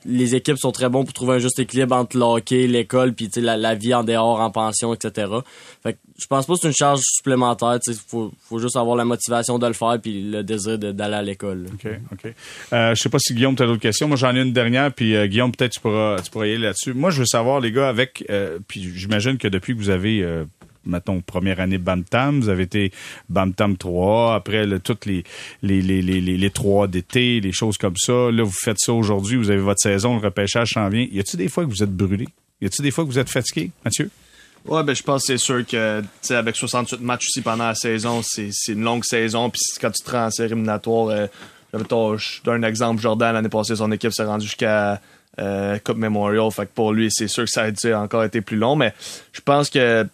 les équipes sont très bons pour trouver un juste équilibre entre le hockey, l'école, puis la, la vie en dehors, en pension, etc. Fait que je pense pas que c'est une charge supplémentaire. Il faut, juste avoir la motivation de le faire puis le désir d'aller à l'école. OK, OK. Euh, je sais pas si Guillaume, tu as d'autres questions. Moi, j'en ai une dernière, puis euh, Guillaume, peut-être tu pourras, tu pourras y aller là-dessus. Moi, je veux savoir, les gars, avec... euh, puis j'imagine que depuis que vous avez... Mettons, première année Bam-Tam, vous avez été Bam-Tam 3, après toutes les, les, les, les, les, les trois d'été, les choses comme ça. Là, vous faites ça aujourd'hui, vous avez votre saison, le repêchage s'en vient. Y a-tu des fois que vous êtes brûlé? Y a-tu des fois que vous êtes fatigué, Mathieu? Ouais, ben je pense c'est sûr que avec 68 matchs aussi pendant la saison, c'est une longue saison. Puis quand tu te rends en série éliminatoire, euh, je donne un exemple, Jordan, l'année passée, son équipe s'est rendue jusqu'à euh, Cup Memorial. Fait que pour lui, c'est sûr que ça a encore été plus long. Mais je pense que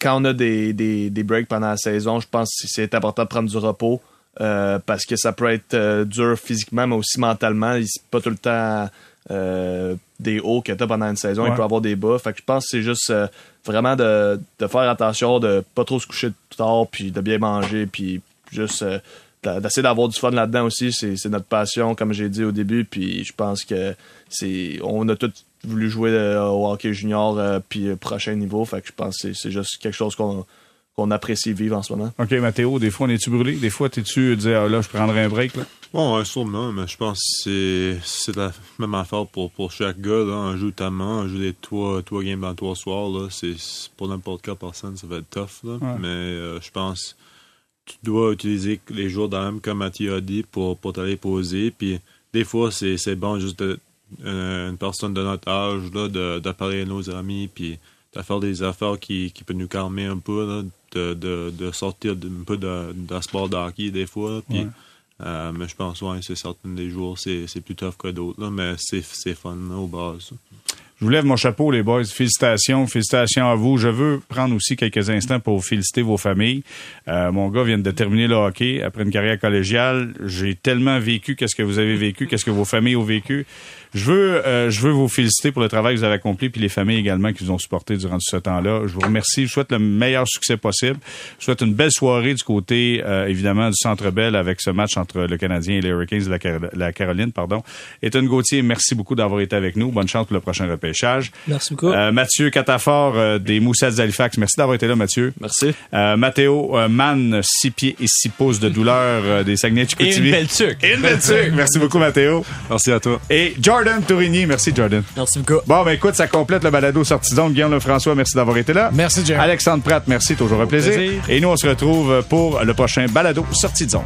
quand on a des, des, des breaks pendant la saison, je pense que c'est important de prendre du repos. euh, parce que ça peut être euh, dur physiquement, mais aussi mentalement. C'est pas tout le temps euh, des hauts que t'as pendant une saison. Ouais. Il peut y avoir des bas. Fait que je pense que c'est juste vraiment de, de faire attention, de pas trop se coucher tard, puis de bien manger, puis juste d'essayer d'avoir du fun là-dedans aussi. C'est notre passion, comme j'ai dit au début, puis je pense que c'est on a tous voulu jouer euh, au hockey junior, euh, puis euh, prochain niveau. Fait que je pense que c'est- c'est juste quelque chose qu'on qu'on apprécie vivre en ce moment. OK, Mathéo, des fois, on est-tu brûlé? Des fois, t'es-tu dire, ah, là, je prendrais un break, là? Bon, ouais, sûrement, mais je pense que c'est, c'est la même affaire pour, pour chaque gars. Là. On joue tellement, on joue des trois, trois games dans trois soirs. Là. C'est, pour n'importe quelle personne, ça va être tough. Là. Ouais. Mais euh, je pense que tu dois utiliser les jours dans même, comme Mathieu a dit, pour, pour t'aller poser. Puis des fois, c'est, c'est bon juste de, une personne de notre âge là, de, de parler à nos amis, puis de faire des affaires qui, qui peuvent nous calmer un peu, là, de, de, de sortir d'un- un peu de, de sport de hockey des fois. Puis, Ouais. euh, mais je pense, ouais, c'est certain des jours, c'est, c'est plus tough que d'autres, là, mais c'est, c'est fun, là, au base. Je vous lève mon chapeau, les boys. Félicitations, félicitations à vous. Je veux prendre aussi quelques instants pour féliciter vos familles. Euh, mon gars vient de terminer le hockey après une carrière collégiale. J'ai tellement vécu qu'est-ce que vous avez vécu, qu'est-ce que vos familles ont vécu. Je veux, euh, je veux vous féliciter pour le travail que vous avez accompli, puis les familles également qui vous ont supporté durant tout ce temps-là. Je vous remercie. Je souhaite le meilleur succès possible. Je souhaite une belle soirée du côté, euh, évidemment, du Centre Bell avec ce match entre le Canadien et les Hurricanes de la, Car- la Caroline. Pardon. Ethan Gauthier, merci beaucoup d'avoir été avec nous. Bonne chance pour le prochain repêchage. Merci beaucoup. Euh, Mathieu Catafort euh, des Moussets d'Halifax. Merci d'avoir été là, Mathieu. Merci. Euh, Mathéo euh, Mann, 6 pieds et 6 pouces de douleur euh, des saguenay Et une belle tuque. Et une belle tuque. Merci beaucoup, Mathéo. Merci à toi. Et Jordan Tourigny. Merci, Jordan. Merci beaucoup. Bon, ben écoute, ça complète le balado sortie de zone. Guillaume Lefrançois, merci d'avoir été là. Merci, Jerry. Alexandre Pratt, merci, toujours un plaisir. plaisir. Et nous, on se retrouve pour le prochain balado sortie de zone.